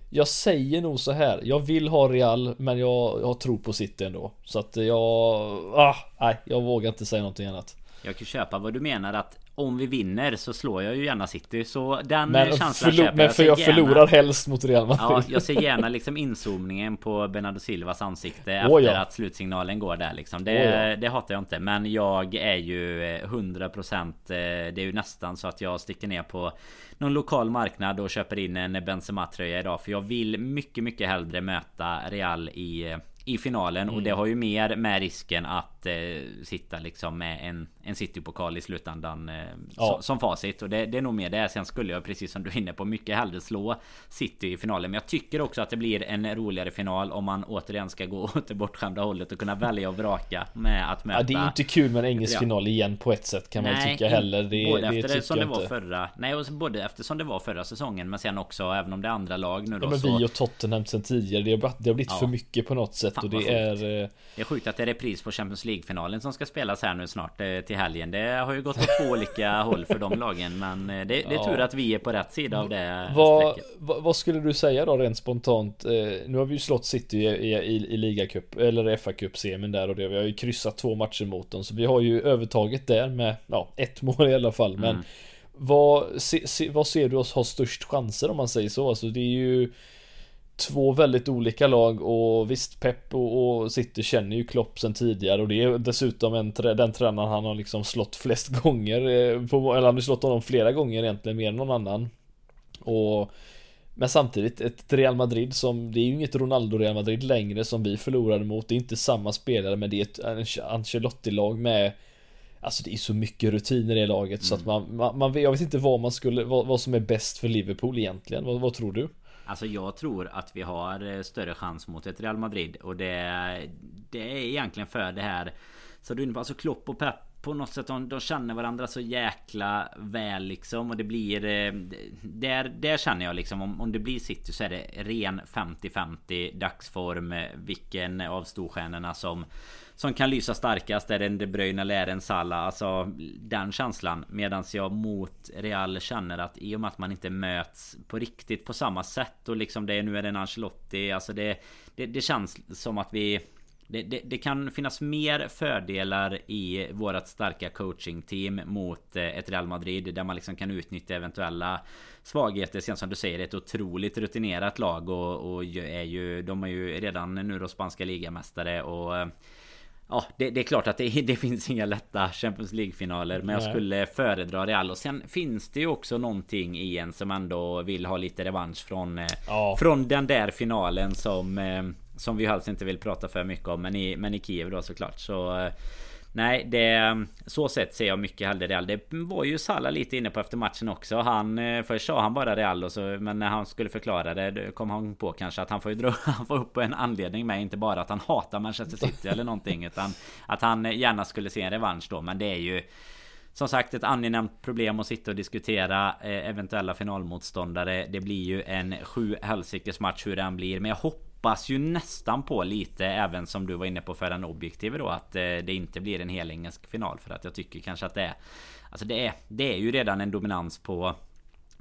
jag säger nog så här. Jag vill ha Real men jag, jag tror på City ändå. Så att jag... Ah, nej, jag vågar inte säga någonting annat. Jag kan köpa vad du menar att om vi vinner så slår jag ju gärna City. Så den men känslan köper jag. Men för jag, jag förlorar helst mot Real Madrid. Ja, jag ser gärna liksom inzoomningen på Bernardo Silvas ansikte oh, efter ja. att slutsignalen går där liksom. Det, oh, ja. det hatar jag inte. Men jag är ju 100% eh, Det är ju nästan så att jag sticker ner på någon lokal marknad och köper in en Benzema-tröja idag. För jag vill mycket, mycket hellre möta Real i i finalen mm. och det har ju mer med risken att eh, sitta liksom med en, en City-pokal i slutändan eh, ja. som, som facit och det, det, är nog mer det. Sen skulle jag precis som du är inne på mycket hellre slå City i finalen. Men jag tycker också att det blir en roligare final om man återigen ska gå åt det bortskämda hållet och kunna välja och vraka med att möta. Ja, det är inte kul med en engelsk ja. final igen på ett sätt kan man Nej, tycka heller. Det, både det efter som det var förra. Nej, och både eftersom det var förra säsongen, men sen också även om det är andra lag nu då. Ja, men så... vi och Tottenham sen tidigare. Det har, det har blivit ja. för mycket på något sätt Fan, och det är. Eh, det är sjukt att det är repris på Champions League-finalen som ska spelas här nu snart eh, till helgen. Det har ju gått åt två olika håll för de lagen. Men eh, det, det är ja. tur att vi är på rätt sida av det vad, vad, vad, skulle du säga då rent spontant? Eh, nu har vi ju slått City i, i, i ligacup eller FA-cup-semin där och det. Vi har ju kryssat två matcher mot dem. Så vi har ju övertaget där med ja, ett mål i alla fall. Men mm. vad, se, se, vad ser du oss ha störst chanser om man säger så? Alltså det är ju två väldigt olika lag och visst Pep och, och City känner ju Klopp sen tidigare och det är dessutom en, den tränaren han har liksom slått flest gånger eh, på, eller han har slått honom flera gånger egentligen mer än någon annan och men samtidigt ett Real Madrid som Det är ju inget Ronaldo Real Madrid längre som vi förlorade mot Det är inte samma spelare men det är ett Ancelotti-lag med Alltså det är så mycket rutiner i laget mm. så att mm. man, man, man, Jag vet inte vad man skulle vad, vad som är bäst för Liverpool egentligen vad, vad tror du? Alltså jag tror att vi har eh, större chans mot ett Real Madrid. Och det, det är egentligen för det här Så du är inne på, alltså Klopp och Pep på något sätt de, de känner varandra så jäkla väl liksom. Och det blir eh, Där, där känner jag liksom om, om det blir City så är det ren 50-50 dagsform eh, Vilken av storstjärnorna som som kan lysa starkast är det en De Bruyne eller är en Salah. Alltså den känslan. Medan jag mot Real känner att i och med att man inte möts på riktigt på samma sätt och liksom det nu är det en Ancelotti. Alltså det, det, det känns som att vi det, det, det, kan finnas mer fördelar i vårat starka coachingteam mot eh, ett Real Madrid där man liksom kan utnyttja eventuella svagheter. Sen som du säger ett otroligt rutinerat lag och, och är ju de är ju redan nu då spanska ligamästare och eh, Ja, det, det, är klart att det, det, finns inga lätta Champions League-finaler. Men jag skulle föredra Real. Och sen finns det ju också någonting i en som ändå vill ha lite revansch från... Eh, ja. Från den där finalen som... Eh, som vi alls inte vill prata för mycket om. Men i, men i Kiev då såklart. Så... Nej, det... Så sett ser jag mycket hellre Real. Det var ju Salah lite inne på efter matchen också. Han... Eh, först sa han bara Real och så... Men när han skulle förklara det kom han på kanske att han får ju dra... Han får upp en anledning med. Inte bara att han hatar Manchester City eller någonting. Utan att han gärna skulle se en revansch då. Men det är ju... Som sagt ett angenämt problem att sitta och diskutera eh, eventuella finalmotståndare. Det blir ju en sju helsikes match hur den blir. Men jag hoppas hoppas ju nästan på lite även som du var inne på för den objektiva då att eh, det inte blir en helengelsk final för att jag tycker kanske att det är Alltså det är, det är ju redan en dominans på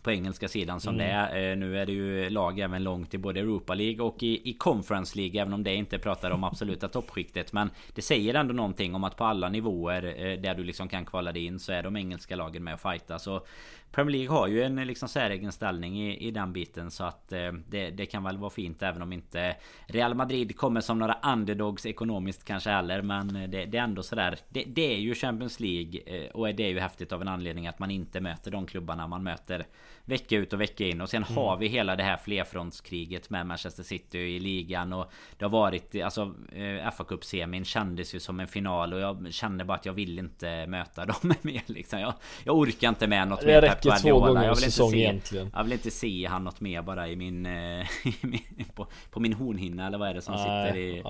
på engelska sidan som mm. det är. Eh, nu är det ju lag även långt i både Europa League och i, i Conference League. Även om det inte pratar om absoluta toppskiktet. Men det säger ändå någonting om att på alla nivåer eh, där du liksom kan kvala dig in så är de engelska lagen med och fighta. Så Premier League har ju en liksom säregen ställning i, i den biten så att eh, det, det, kan väl vara fint även om inte Real Madrid kommer som några underdogs ekonomiskt kanske heller men eh, det, det är ändå sådär. Det, det är ju Champions League eh, och det är ju häftigt av en anledning att man inte möter de klubbarna man möter vecka ut och vecka in och sen mm. har vi hela det här flerfrontskriget med Manchester City i ligan och det har varit alltså eh, fa Cup semin kändes ju som en final och jag kände bara att jag vill inte möta dem mer liksom. Jag, jag orkar inte med något mer räcker två gånger jag vill säsong se, egentligen. Jag vill inte se han något mer bara i min, eh, på, på, min hornhinna eller vad är det som nej, sitter i,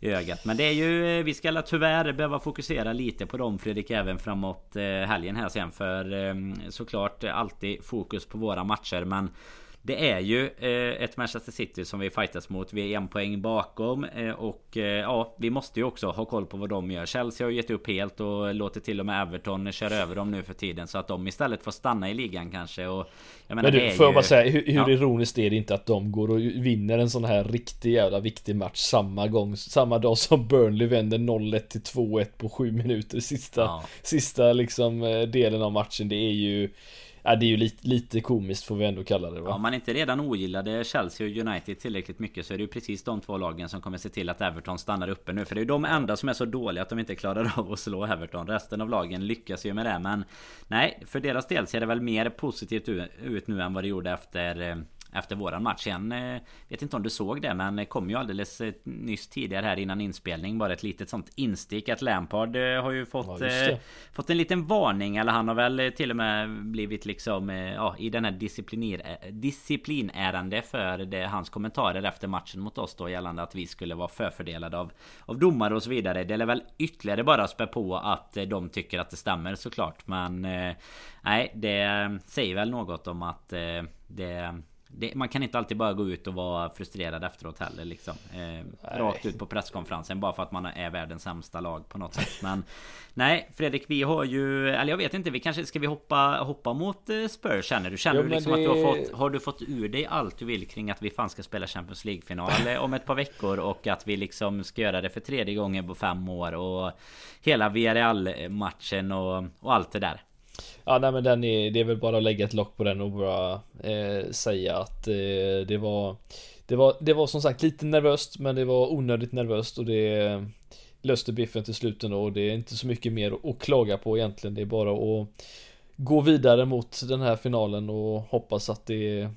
i, ögat. Men det är ju Vi ska tyvärr behöva fokusera lite på dem Fredrik även framåt eh, helgen här sen för såklart alltid fokus på våra matcher men det är ju eh, ett Manchester City som vi fightas mot. Vi är en poäng bakom eh, och eh, ja, vi måste ju också ha koll på vad de gör. Chelsea har gett upp helt och låter till och med Everton köra över dem nu för tiden så att de istället får stanna i ligan kanske. Och jag menar, Men du, får jag bara säga hur, hur ja. ironiskt är det inte att de går och vinner en sån här riktig jävla viktig match samma gång, samma dag som Burnley vänder 0-1 till 2-1 på 7 minuter sista, ja. sista liksom delen av matchen. Det är ju Ja, det är ju lite, lite komiskt får vi ändå kalla det va? Ja, om man inte redan ogillade Chelsea och United tillräckligt mycket så är det ju precis de två lagen som kommer se till att Everton stannar uppe nu. För det är ju de enda som är så dåliga att de inte klarar av att slå Everton. Resten av lagen lyckas ju med det. Men nej, för deras del ser det väl mer positivt ut nu än vad det gjorde efter eh, efter våran match. Sen eh, vet inte om du såg det men kom ju alldeles eh, nyss tidigare här innan inspelning bara ett litet sånt instick att Lampard eh, har ju fått ja, Fått en liten varning eller han har väl till och med blivit liksom ja, i den här discipliner, disciplinärande för det, hans kommentarer efter matchen mot oss då gällande att vi skulle vara förfördelade av, av domare och så vidare. Det är väl ytterligare bara spä på att de tycker att det stämmer såklart men Nej det säger väl något om att det det, man kan inte alltid bara gå ut och vara frustrerad efteråt heller liksom. Eh, rakt ut på presskonferensen bara för att man är världens sämsta lag på något sätt. Men nej, Fredrik, vi har ju, eller jag vet inte, vi kanske ska vi hoppa, hoppa mot eh, Spurs känner du? Känner jo, du liksom det... att du har fått, har du fått ur dig allt du vill kring att vi fan ska spela Champions League-final om ett par veckor och att vi liksom ska göra det för tredje gången på fem år och hela VRL-matchen och, och allt det där? Ja nej men den är, det är väl bara att lägga ett lock på den och bara eh, säga att eh, det var det var, det var som sagt lite nervöst men det var onödigt nervöst och det löste biffen till slut ändå och det är inte så mycket mer att klaga på egentligen. Det är bara att gå vidare mot den här finalen och hoppas att det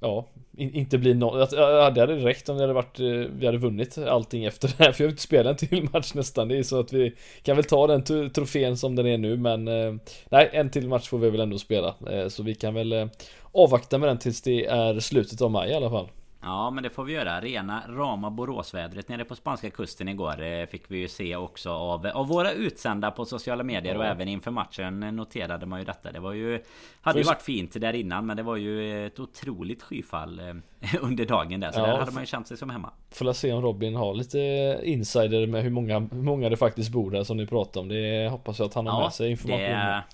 ja, inte blir något. Det hade räckt om det hade varit, eh, vi hade vunnit allting efter det här. För jag vill inte spela en till match nästan. Det är så att vi kan väl ta den trofén som den är nu, men eh, nej, en till match får vi väl ändå spela. Eh, så vi kan väl avvakta med den tills det är slutet av maj i alla fall. Ja men det får vi göra. Rena rama Boråsvädret nere på spanska kusten igår eh, fick vi ju se också av, av våra utsända på sociala medier ja. och även inför matchen noterade man ju detta. Det var ju Hade ju varit fint där innan men det var ju ett otroligt skyfall eh, under dagen där. Så ja, där hade man ju känt sig som hemma. Får se om Robin har lite insider med hur många, hur många det faktiskt bor där som ni pratade om. Det hoppas jag att han har ja, med sig information. Det,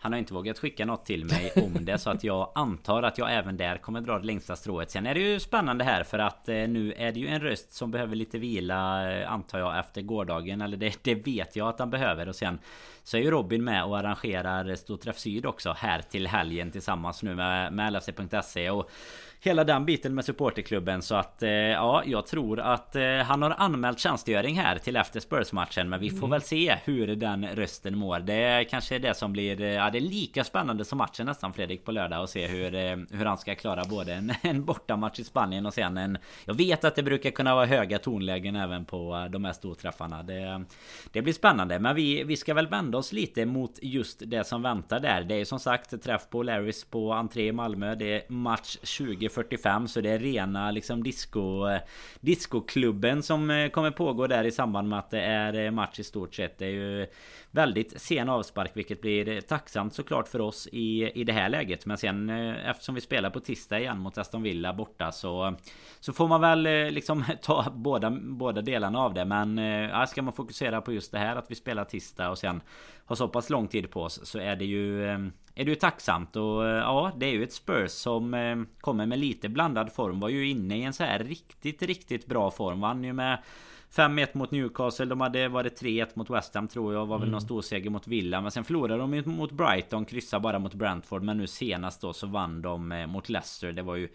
han har inte vågat skicka något till mig om det så att jag antar att jag även där kommer dra det längsta strået. Sen är det ju spännande här för att eh, nu är det ju en röst som behöver lite vila eh, antar jag efter gårdagen. Eller det, det vet jag att han behöver och sen så är ju Robin med och arrangerar Storträff Syd också här till helgen tillsammans nu med, med LFC.se och hela den biten med supporterklubben så att eh, ja, jag tror att eh, han har anmält tjänstgöring här till efter Spurs-matchen. Men vi får mm. väl se hur den rösten mår. Det kanske är det som blir, eh, ja det är lika spännande som matchen nästan Fredrik på lördag och se hur, hur han ska klara både en, en bortamatch i Spanien och sen en... Jag vet att det brukar kunna vara höga tonlägen även på de här storträffarna. Det, det blir spännande. Men vi, vi ska väl vända oss lite mot just det som väntar där. Det är som sagt träff på Larrys på entré i Malmö. Det är match 20 20.45 så det är rena liksom disco eh, Discoklubben som eh, kommer pågå där i samband med att det är eh, match i stort sett. Det är ju väldigt sen avspark vilket blir tacksamt såklart för oss i, i det här läget. Men sen eh, eftersom vi spelar på tisdag igen mot Aston Villa borta så Så får man väl eh, liksom ta båda, båda delarna av det. Men eh, ja, ska man fokusera på just det här att vi spelar tisdag och sen har så pass lång tid på oss så är det ju är det ju tacksamt och ja det är ju ett Spurs som kommer med lite blandad form. Var ju inne i en så här riktigt riktigt bra form. Vann ju med 5-1 mot Newcastle. De hade varit 3-1 mot West Ham tror jag. Var väl mm. någon stor seger mot Villa. Men sen förlorade de mot Brighton. Kryssade bara mot Brentford. Men nu senast då så vann de eh, mot Leicester. Det var ju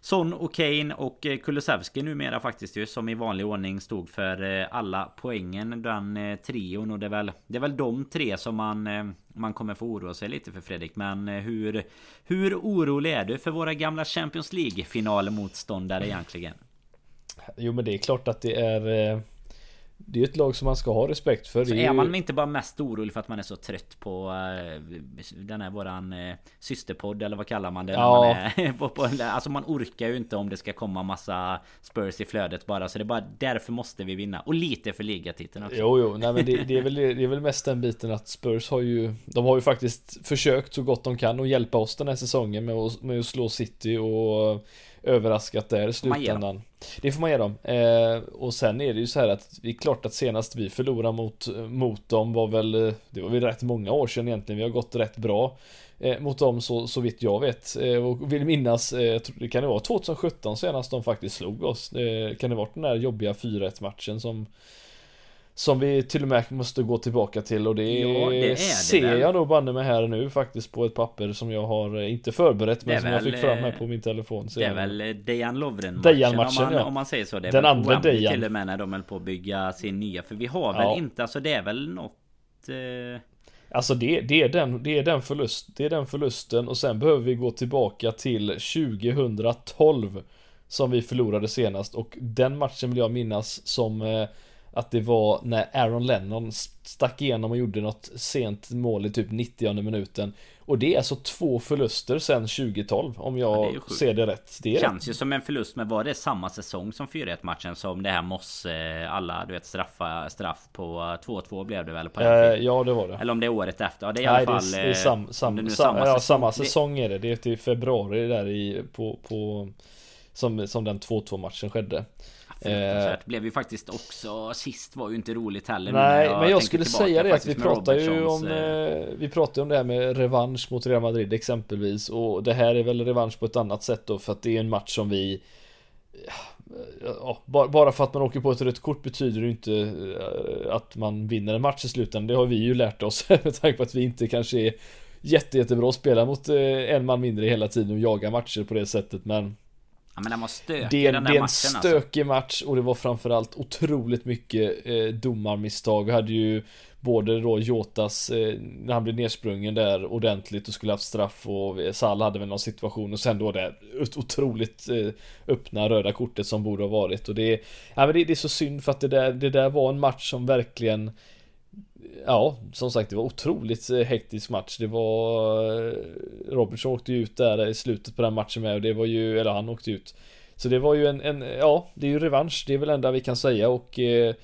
Son och Kane och eh, Kulusevski numera faktiskt ju som i vanlig ordning stod för eh, alla poängen den trion och det är väl Det är väl de tre som man Man kommer få oroa sig lite för Fredrik men hur Hur orolig är du för våra gamla Champions League finalmotståndare egentligen? Jo men det är klart att det är eh, det är ett lag som man ska ha respekt för. Så är, är man ju... inte bara mest orolig för att man är så trött på uh, Den här våran uh, systerpodd eller vad kallar man det? Ja. Man är, på, på, alltså man orkar ju inte om det ska komma massa Spurs i flödet bara Så det är bara därför måste vi vinna Och lite för ligatiteln också Jo jo, nej men det, det, är väl, det är väl mest den biten att Spurs har ju De har ju faktiskt försökt så gott de kan att hjälpa oss den här säsongen med att, med att slå City och överraskat där i slutändan. Det får man ge dem. Eh, och sen är det ju så här att det är klart att senast vi förlorade mot, mot dem var väl, det var väl rätt många år sedan egentligen. Vi har gått rätt bra eh, mot dem så, så vitt jag vet. Eh, och vill minnas, eh, det kan det vara 2017 senast de faktiskt slog oss. Eh, kan det vara den där jobbiga 4-1 matchen som som vi till och med måste gå tillbaka till och det, ja, det det ser väl. jag nog banne med här nu faktiskt på ett papper som jag har eh, inte förberett men som väl, jag fick fram här på min telefon Det är väl eh, Dejan Lovren Dejan matchen om, man, ja. om man säger så det är Den andra Dejan till och med när de höll på att bygga sin nya För vi har väl ja. inte, alltså det är väl något eh... Alltså det, det, är den, det är den förlust, det är den förlusten och sen behöver vi gå tillbaka till 2012 Som vi förlorade senast och den matchen vill jag minnas som eh, att det var när Aaron Lennon stack igenom och gjorde något sent mål i typ 90 minuten. Och det är alltså två förluster sen 2012 om jag ja, ser det rätt. Det känns ju som en förlust men var det samma säsong som 4-1 matchen som det här Mosse alla du vet straffa straff på 2-2 blev det väl? På eh, ja det var det. Eller om det är året efter. Ja, det är i alla fall. Det är, det är sam, sam, sam, samma, ja, säsong. samma säsong är det. Det är till februari där i på, på som, som den 2-2 matchen skedde. Fruktansvärt. Eh, blev ju faktiskt också Sist var ju inte roligt heller Nej jag men jag skulle säga det att vi pratar ju om eh, eh... Vi pratar om det här med revansch mot Real Madrid exempelvis Och det här är väl revansch på ett annat sätt då för att det är en match som vi Ja, bara för att man åker på ett rött kort betyder det inte eh, att man vinner en match i slutändan. Det har vi ju lärt oss med tanke på att vi inte kanske är jätte, jättebra att spela mot en man mindre hela tiden och jaga matcher på det sättet. Men Ja men den var stökig det, den där Det är en alltså. stökig alltså. match och det var framförallt otroligt mycket eh, domarmisstag. Vi hade ju både då Jotas, eh, när han blev nedsprungen där ordentligt och skulle haft straff och Salah hade väl någon situation och sen då det otroligt eh, öppna röda kortet som borde ha varit och det, ja, men det, det är så synd för att det där, det där var en match som verkligen Ja, som sagt det var otroligt eh, hektisk match. Det var eh, Robertson åkte ju ut där i slutet på den matchen med och det var ju, eller han åkte ut. Så det var ju en, en ja, det är ju revansch. Det är väl enda vi kan säga och eh,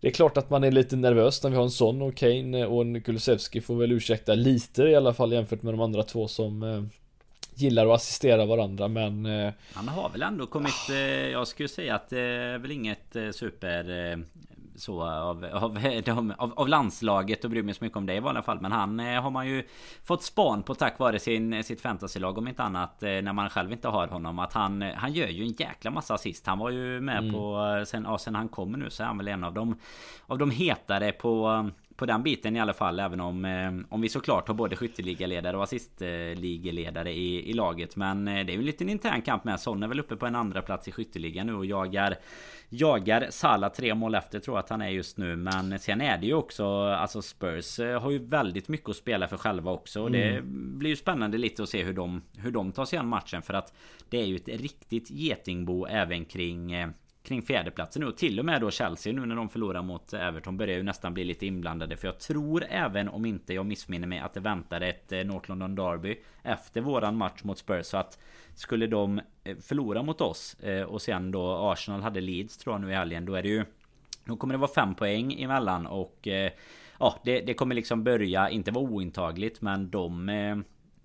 det är klart att man är lite nervös när vi har en sån och Kane och en Kulusevski får väl ursäkta lite i alla fall jämfört med de andra två som eh, gillar att assistera varandra men eh, Han har väl ändå kommit eh, Jag skulle säga att det är väl inget super så av, av, av, av landslaget och bryr mig så mycket om det i vanliga fall. Men han eh, har man ju fått span på tack vare sin, sitt fantasylag om inte annat. Eh, när man själv inte har honom. Att han, han gör ju en jäkla massa assist. Han var ju med mm. på, sen, ja, sen han kommer nu så är han väl en av de, av de hetare på på den biten i alla fall även om eh, Om vi såklart har både skytteligaledare och assistligaledare i, i laget. Men eh, det är ju en liten intern kamp med. Son är väl uppe på en andra plats i skytteligan nu och jagar Jagar Salah tre mål efter tror jag att han är just nu. Men sen är det ju också Alltså Spurs eh, har ju väldigt mycket att spela för själva också. Och det mm. blir ju spännande lite att se hur de Hur de tar sig an matchen. För att Det är ju ett riktigt getingbo även kring kring fjärdeplatsen nu och till och med då Chelsea nu när de förlorar mot Everton börjar ju nästan bli lite inblandade. För jag tror även om inte jag missminner mig att det väntar ett eh, North London Derby efter våran match mot Spurs. Så att skulle de eh, förlora mot oss eh, och sen då Arsenal hade Leeds tror jag nu i helgen då är det ju då kommer det vara fem poäng emellan och Ja det, det kommer liksom börja inte vara ointagligt men de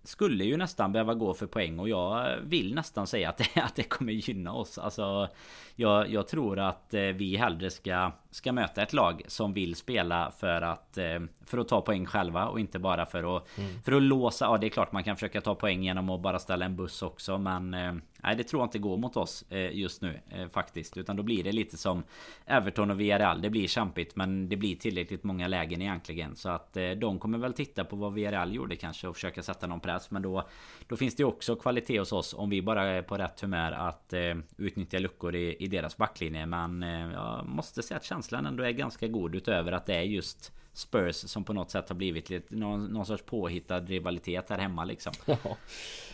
skulle ju nästan behöva gå för poäng och jag vill nästan säga att det, att det kommer gynna oss. Alltså jag, jag tror att eh, vi hellre ska, ska möta ett lag som vill spela för att, eh, för att ta poäng själva och inte bara för att, mm. för att låsa. Ja det är klart man kan försöka ta poäng genom att bara ställa en buss också men eh, Nej det tror jag inte går mot oss eh, just nu eh, faktiskt. Utan då blir det lite som Everton och Villarreal. Det blir kämpigt men det blir tillräckligt många lägen egentligen. Så att eh, de kommer väl titta på vad Villarreal gjorde kanske och försöka sätta någon press. Men då, då finns det också kvalitet hos oss om vi bara är på rätt humör att utnyttja luckor i, i deras backlinje. Men jag måste säga att känslan ändå är ganska god utöver att det är just Spurs som på något sätt har blivit lite, någon, någon sorts påhittad rivalitet här hemma liksom.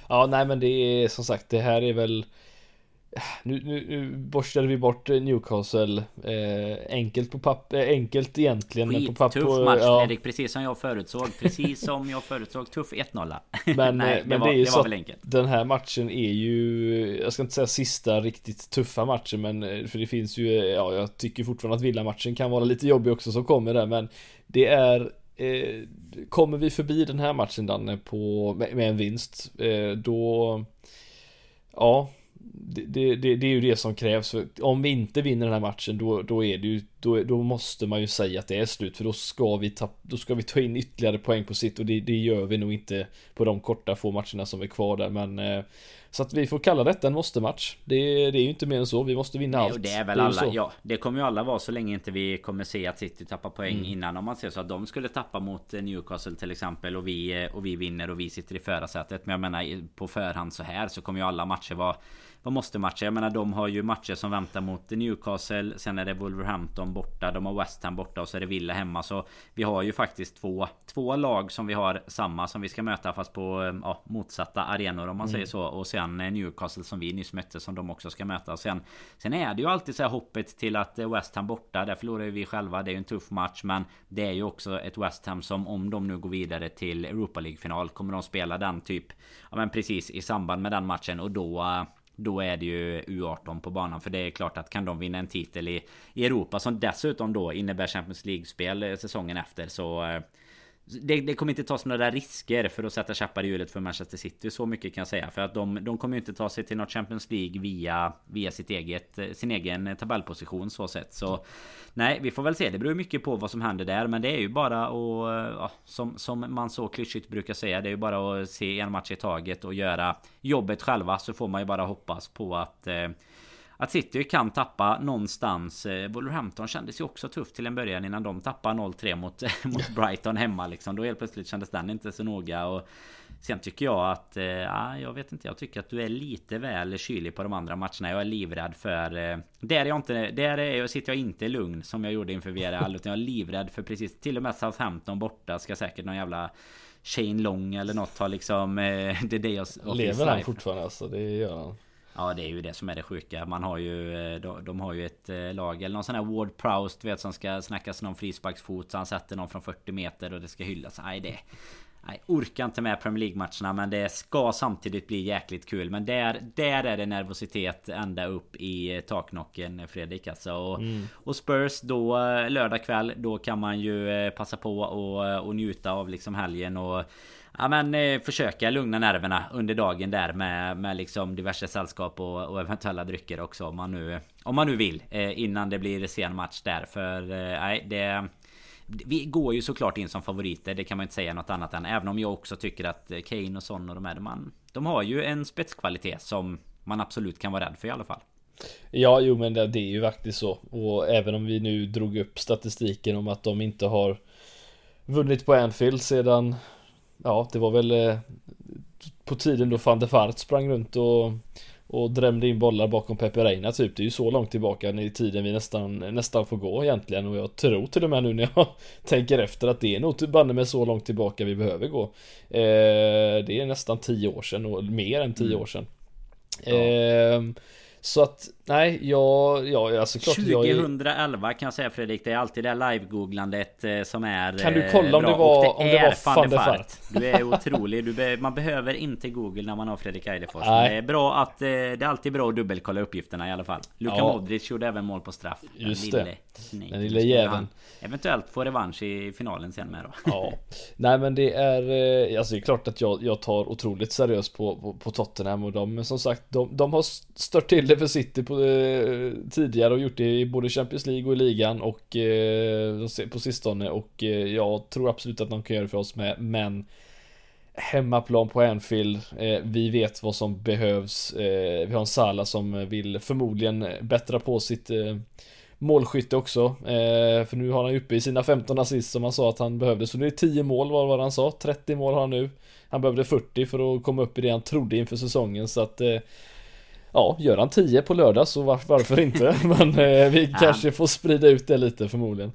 Ja. nej men det är som sagt det här är väl nu, nu, nu borstade vi bort Newcastle eh, Enkelt på papper, eh, enkelt egentligen Skit, men på papper Tuff match ja. Fredrik, precis som jag förutsåg Precis som jag förutsåg, tuff 1-0 Men, Nej, men det, var, det är ju det så väl enkelt Den här matchen är ju Jag ska inte säga sista riktigt tuffa matchen men eh, För det finns ju, ja jag tycker fortfarande att Villa-matchen kan vara lite jobbig också som kommer där men Det är eh, Kommer vi förbi den här matchen Danne på, med, med en vinst eh, Då Ja det, det, det, är ju det som krävs. För om vi inte vinner den här matchen då, då är det ju då, då måste man ju säga att det är slut för då ska vi ta, då ska vi ta in ytterligare poäng på sitt och det, det gör vi nog inte på de korta få matcherna som är kvar där men eh, så att vi får kalla detta en måste-match. Det, det, är ju inte mer än så. Vi måste vinna Nej, allt. det är väl det är alla. Ja, det kommer ju alla vara så länge inte vi kommer se att City tappar poäng mm. innan. Om man ser så att de skulle tappa mot eh, Newcastle till exempel och vi, eh, och vi vinner och vi sitter i förarsätet. Men jag menar på förhand så här så kommer ju alla matcher vara vad måste matcher? Jag menar de har ju matcher som väntar mot Newcastle Sen är det Wolverhampton borta De har West Ham borta och så är det Villa hemma. Så vi har ju faktiskt två Två lag som vi har samma som vi ska möta fast på eh, ja, motsatta arenor om man mm. säger så. Och sen Newcastle som vi nyss mötte som de också ska möta. Sen, sen är det ju alltid så här hoppet till att West Ham borta Där förlorar ju vi själva. Det är ju en tuff match Men det är ju också ett West Ham som om de nu går vidare till Europa League final Kommer de spela den typ Ja men precis i samband med den matchen. Och då då är det ju U18 på banan. För det är klart att kan de vinna en titel i, i Europa Som dessutom då innebär Champions League-spel eh, säsongen efter så eh, det, det, kommer inte tas några risker för att sätta käppar i hjulet för Manchester City Så mycket kan jag säga. För att de, de kommer inte ta sig till något Champions League via, via sitt eget, eh, sin egen tabellposition så sett Så Nej vi får väl se. Det beror mycket på vad som händer där Men det är ju bara att eh, ja, som, som man så klyschigt brukar säga Det är ju bara att se en match i taget och göra jobbet själva Så får man ju bara hoppas på att eh, att City kan tappa någonstans. Eh, Wolverhampton kändes ju också tufft till en början innan de tappade 0-3 mot, mot Brighton hemma liksom. Då helt plötsligt kändes den inte så noga. Och sen tycker jag att, eh, ja, jag vet inte, jag tycker att du är lite väl kylig på de andra matcherna. Jag är livrädd för... Eh, där är jag inte, där är, sitter jag inte lugn som jag gjorde inför VRL. Utan jag är livrädd för precis, till och med Southampton borta ska säkert någon jävla... Shane Long eller något har liksom... det är det jag... Lever han fortfarande alltså? Det gör han. Ja det är ju det som är det sjuka. Man har ju eh, de, de har ju ett eh, lag eller någon sån här Ward Proust vet som ska snackas någon frisparksfot så han sätter någon från 40 meter och det ska hyllas. Nej det Nej, orkar inte med Premier League-matcherna men det ska samtidigt bli jäkligt kul. Men där, där är det nervositet ända upp i eh, taknocken Fredrik alltså. Och, mm. och Spurs då lördag kväll då kan man ju passa på och, och njuta av liksom helgen och Ja men eh, försöka lugna nerverna under dagen där med, med liksom diverse sällskap och, och eventuella drycker också om man nu Om man nu vill eh, innan det blir sen match där för eh, nej det vi går ju såklart in som favoriter, det kan man inte säga något annat än. Även om jag också tycker att Kane och Son och de här, de, de har ju en spetskvalitet som man absolut kan vara rädd för i alla fall. Ja, jo men det, det är ju faktiskt så. Och även om vi nu drog upp statistiken om att de inte har vunnit på Anfield sedan ja, det var väl eh, på tiden då van der Fart sprang runt och och drämde in bollar bakom Pepe Reina typ. Det är ju så långt tillbaka i tiden vi nästan, nästan får gå egentligen. Och jag tror till och med nu när jag tänker efter att det är nog banne med så långt tillbaka vi behöver gå. Eh, det är nästan tio år sedan och mer än tio mm. år sedan. Ja. Eh, så att Nej, jag, ja, alltså klart 2011 jag kan jag säga Fredrik, det är alltid det live-googlandet eh, som är Kan du kolla om det var, det om det var van der Fart? Du är otrolig, du be, man behöver inte Google när man har Fredrik Eidefors Det är bra att, eh, det är alltid bra att dubbelkolla uppgifterna i alla fall. Luka ja. Modric gjorde även mål på straff. Just lille, det. Nej, Den lille jäveln. Eventuellt få revansch i finalen sen med då. Ja. Nej men det är eh, Alltså det är klart att jag, jag tar otroligt seriöst på, på, på Tottenham och de som sagt de, de har stört till det för City på Eh, tidigare och gjort det i både Champions League och i ligan och eh, på sistone och eh, jag tror absolut att de kan göra det för oss med men Hemmaplan på Anfield, eh, vi vet vad som behövs. Eh, vi har en Sala som vill förmodligen bättra på sitt eh, målskytte också. för nu har han uppe i sina 15 assist som han sa att han behövde. Så nu är det 10 mål var vad han sa. 30 mål har han nu. Han behövde 40 för att komma upp i det han trodde inför säsongen. Så att Ja, gör han 10 på lördag så var, varför inte? Men eh, vi ja. kanske får sprida ut det lite förmodligen.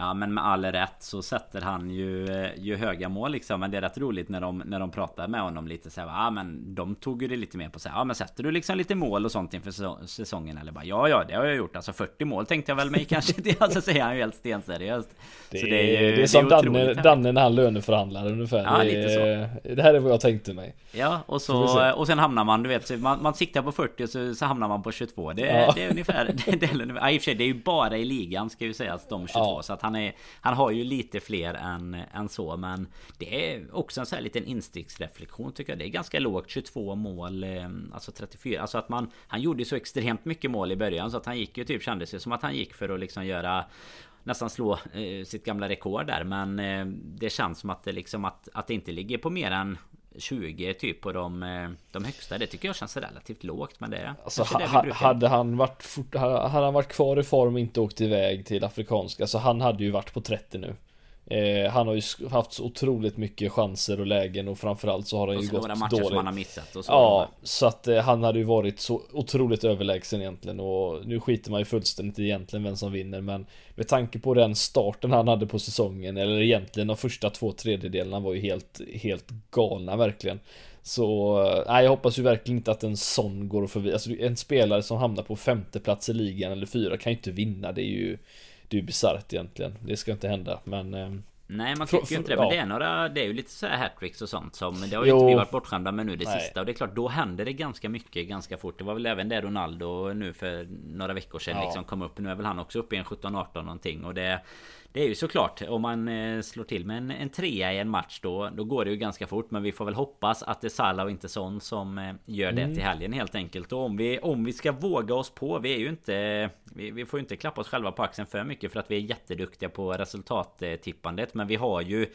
Ja men med all rätt så sätter han ju, eh, ju höga mål liksom. Men det är rätt roligt när de, när de pratar med honom lite så här, Ja men de tog ju det lite mer på så här, Ja men sätter du liksom lite mål och sånt inför säsongen? Eller bara Ja ja det har jag gjort. Alltså 40 mål tänkte jag väl mig kanske till. Alltså säger han ju helt stenseriöst. Det, så det är, ju, det är som det är Danne, Danne när han löneförhandlar ungefär. Ja, det, lite så. det här är vad jag tänkte mig. Ja och så och sen hamnar man du vet man, man siktar på 40 och så, så hamnar man på 22 Det, ja. det är ungefär det, det, är, ja, i och för sig, det är ju bara i ligan ska ju sägas de 22 ja. så att han är Han har ju lite fler än, än så men Det är också en sån här liten insticksreflektion tycker jag. Det är ganska lågt. 22 mål eh, Alltså 34 Alltså att man Han gjorde så extremt mycket mål i början så att han gick ju typ kändes det som att han gick för att liksom göra nästan slå eh, sitt gamla rekord där. Men eh, det känns som att det liksom att, att det inte ligger på mer än 20 typ på de, eh, de högsta. Det tycker jag känns relativt lågt. Men det är alltså, ha, det hade, han varit fort, hade han varit kvar i form och inte åkt iväg till Afrikanska. Så han hade ju varit på 30 nu. Eh, han har ju haft så otroligt mycket chanser och lägen och framförallt så har han ju gått matcher dåligt. som han har missat och så. Ja, så att eh, han hade ju varit så otroligt överlägsen egentligen och nu skiter man ju fullständigt egentligen vem som vinner men med tanke på den starten han hade på säsongen eller egentligen de första två tredjedelarna var ju helt, helt galna verkligen. Så, eh, nej jag hoppas ju verkligen inte att en sån går förbi. Alltså en spelare som hamnar på femte plats i ligan eller fyra kan ju inte vinna. Det är ju det är bisarrt egentligen. Det ska inte hända men eh, Nej man tycker ju inte det men ja. det är några Det är ju lite så här hattricks och sånt som Det har ju inte vi varit bortskämda med nu det Nej. sista Och det är klart då händer det ganska mycket ganska fort Det var väl även det Ronaldo nu för några veckor sedan ja. liksom kom upp Nu är väl han också uppe i en 17-18 någonting och det det är ju såklart om man eh, slår till med en, en trea i en match då Då går det ju ganska fort men vi får väl hoppas att det är Salah och inte sån som eh, gör det mm. till helgen helt enkelt Och om vi, om vi ska våga oss på Vi är ju inte vi, vi får ju inte klappa oss själva på axeln för mycket för att vi är jätteduktiga på resultattippandet Men vi har ju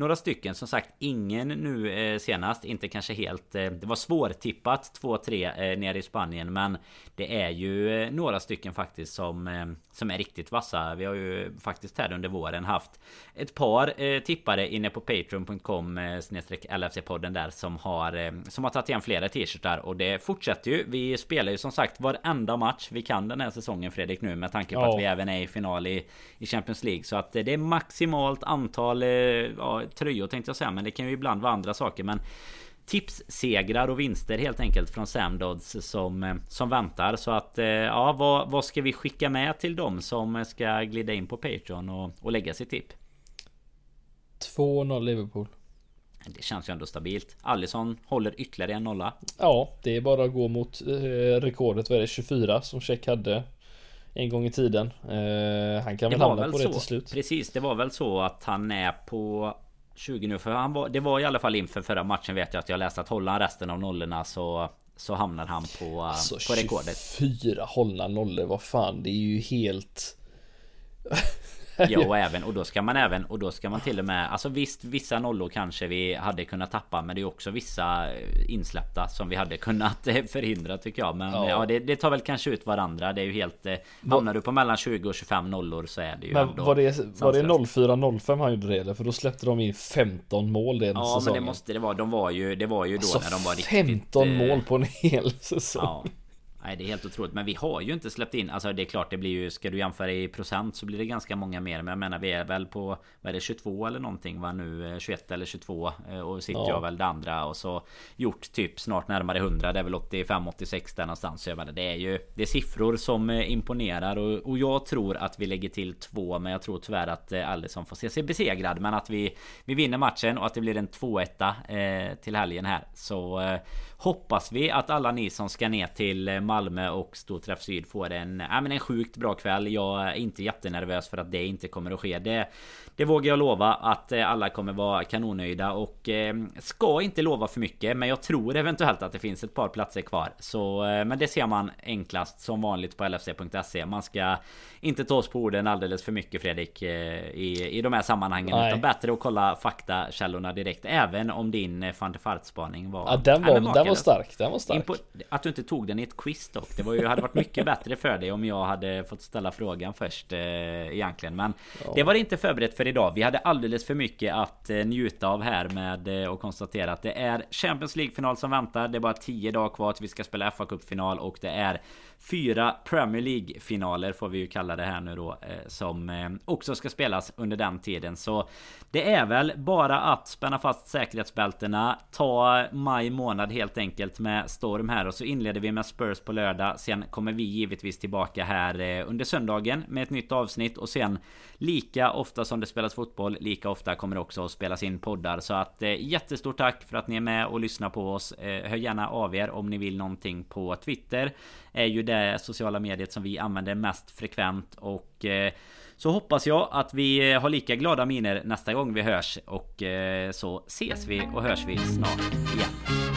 några stycken som sagt ingen nu eh, senast Inte kanske helt Det var svårtippat 2-3 nere i Spanien Men det är ju några stycken faktiskt som Som är riktigt vassa Vi har ju faktiskt här under våren haft ett par eh, tippare inne på patreon.com eh, LFC-podden där som har eh, som har tagit igen flera t-shirtar och det fortsätter ju. Vi spelar ju som sagt varenda match vi kan den här säsongen Fredrik nu med tanke på ja. att vi även är i final i, i Champions League så att eh, det är maximalt antal eh, ja, tröjor tänkte jag säga men det kan ju ibland vara andra saker men tipssegrar och vinster helt enkelt från Sam Dodds som, eh, som väntar. Så att eh, ja, vad, vad ska vi skicka med till dem som ska glida in på Patreon och, och lägga sitt tipp? 2-0 Liverpool. Det känns ju ändå stabilt. Allison håller ytterligare en nolla. Ja, det är bara att gå mot eh, rekordet. Vad är det? 24 som Check hade en gång i tiden. Eh, han kan väl hamna väl på så. det till slut. Precis, det var väl så att han är på 20 nu för han var, Det var i alla fall inför förra matchen vet jag att jag läste att håller han resten av nollorna så Så hamnar han på, alltså, på rekordet. 24 hållna nollor, vad fan det är ju helt Ja och även och då ska man även och då ska man till och med Alltså visst vissa nollor kanske vi hade kunnat tappa Men det är också vissa eh, insläppta som vi hade kunnat eh, förhindra tycker jag. Men ja, ja det, det, tar väl kanske ut varandra. Det är ju helt eh, Hamnar du på mellan 20 och 25 nollor så är det ju Men ändå var det, var det 04-05 han gjorde det eller? För då släppte de in 15 mål den ja, säsongen Ja men det måste det vara. De var ju Det var ju då alltså, när de var riktigt 15 mål på en hel säsong. Ja. Nej det är helt otroligt. Men vi har ju inte släppt in Alltså det är klart det blir ju Ska du jämföra i procent så blir det ganska många mer. Men jag menar vi är väl på Vad är det 22 eller någonting va? Nu 21 eller 22 Och sitter ja. jag väl det andra. Och så Gjort typ snart närmare 100 Det är väl 85-86 där någonstans. Så jag menar det är ju Det är siffror som imponerar. Och, och jag tror att vi lägger till två Men jag tror tyvärr att Alisson får se sig besegrad. Men att vi Vi vinner matchen och att det blir en 2-1 eh, Till helgen här. Så eh, Hoppas vi att alla ni som ska ner till eh, Malmö och Storträff Syd får en, ja, men en sjukt bra kväll. Jag är inte jättenervös för att det inte kommer att ske. Det, det vågar jag lova att eh, alla kommer vara kanonnöjda och eh, ska inte lova för mycket. Men jag tror eventuellt att det finns ett par platser kvar. Så, eh, men det ser man enklast som vanligt på LFC.se. Man ska inte ta oss på orden alldeles för mycket Fredrik eh, i, i de här sammanhangen. Nej. Utan bättre att kolla faktakällorna direkt. Även om din eh, van spaning var... Ja den var, den var stark. Den var stark. Att du inte tog den i ett quiz dock. Det var ju, hade varit mycket bättre för dig om jag hade fått ställa frågan först eh, egentligen. Men ja. det var inte förberett för idag. Vi hade alldeles för mycket att eh, njuta av här med eh, och konstatera att det är Champions League-final som väntar. Det är bara 10 dagar kvar till vi ska spela fa Cup-final och det är fyra Premier League-finaler får vi ju kalla det här nu då eh, som eh, också ska spelas under den tiden. Så det är väl bara att spänna fast säkerhetsbältena, ta maj månad helt enkelt med storm här och så inleder vi med Spurs på lördag. Sen kommer vi givetvis tillbaka här eh, under söndagen med ett nytt avsnitt och sen lika ofta som det spelas fotboll, lika ofta kommer det också att spelas in poddar. Så att jättestort tack för att ni är med och lyssnar på oss. Hör gärna av er om ni vill någonting på Twitter är ju det sociala mediet som vi använder mest frekvent och eh, så hoppas jag att vi har lika glada miner nästa gång vi hörs och eh, så ses vi och hörs vi snart igen.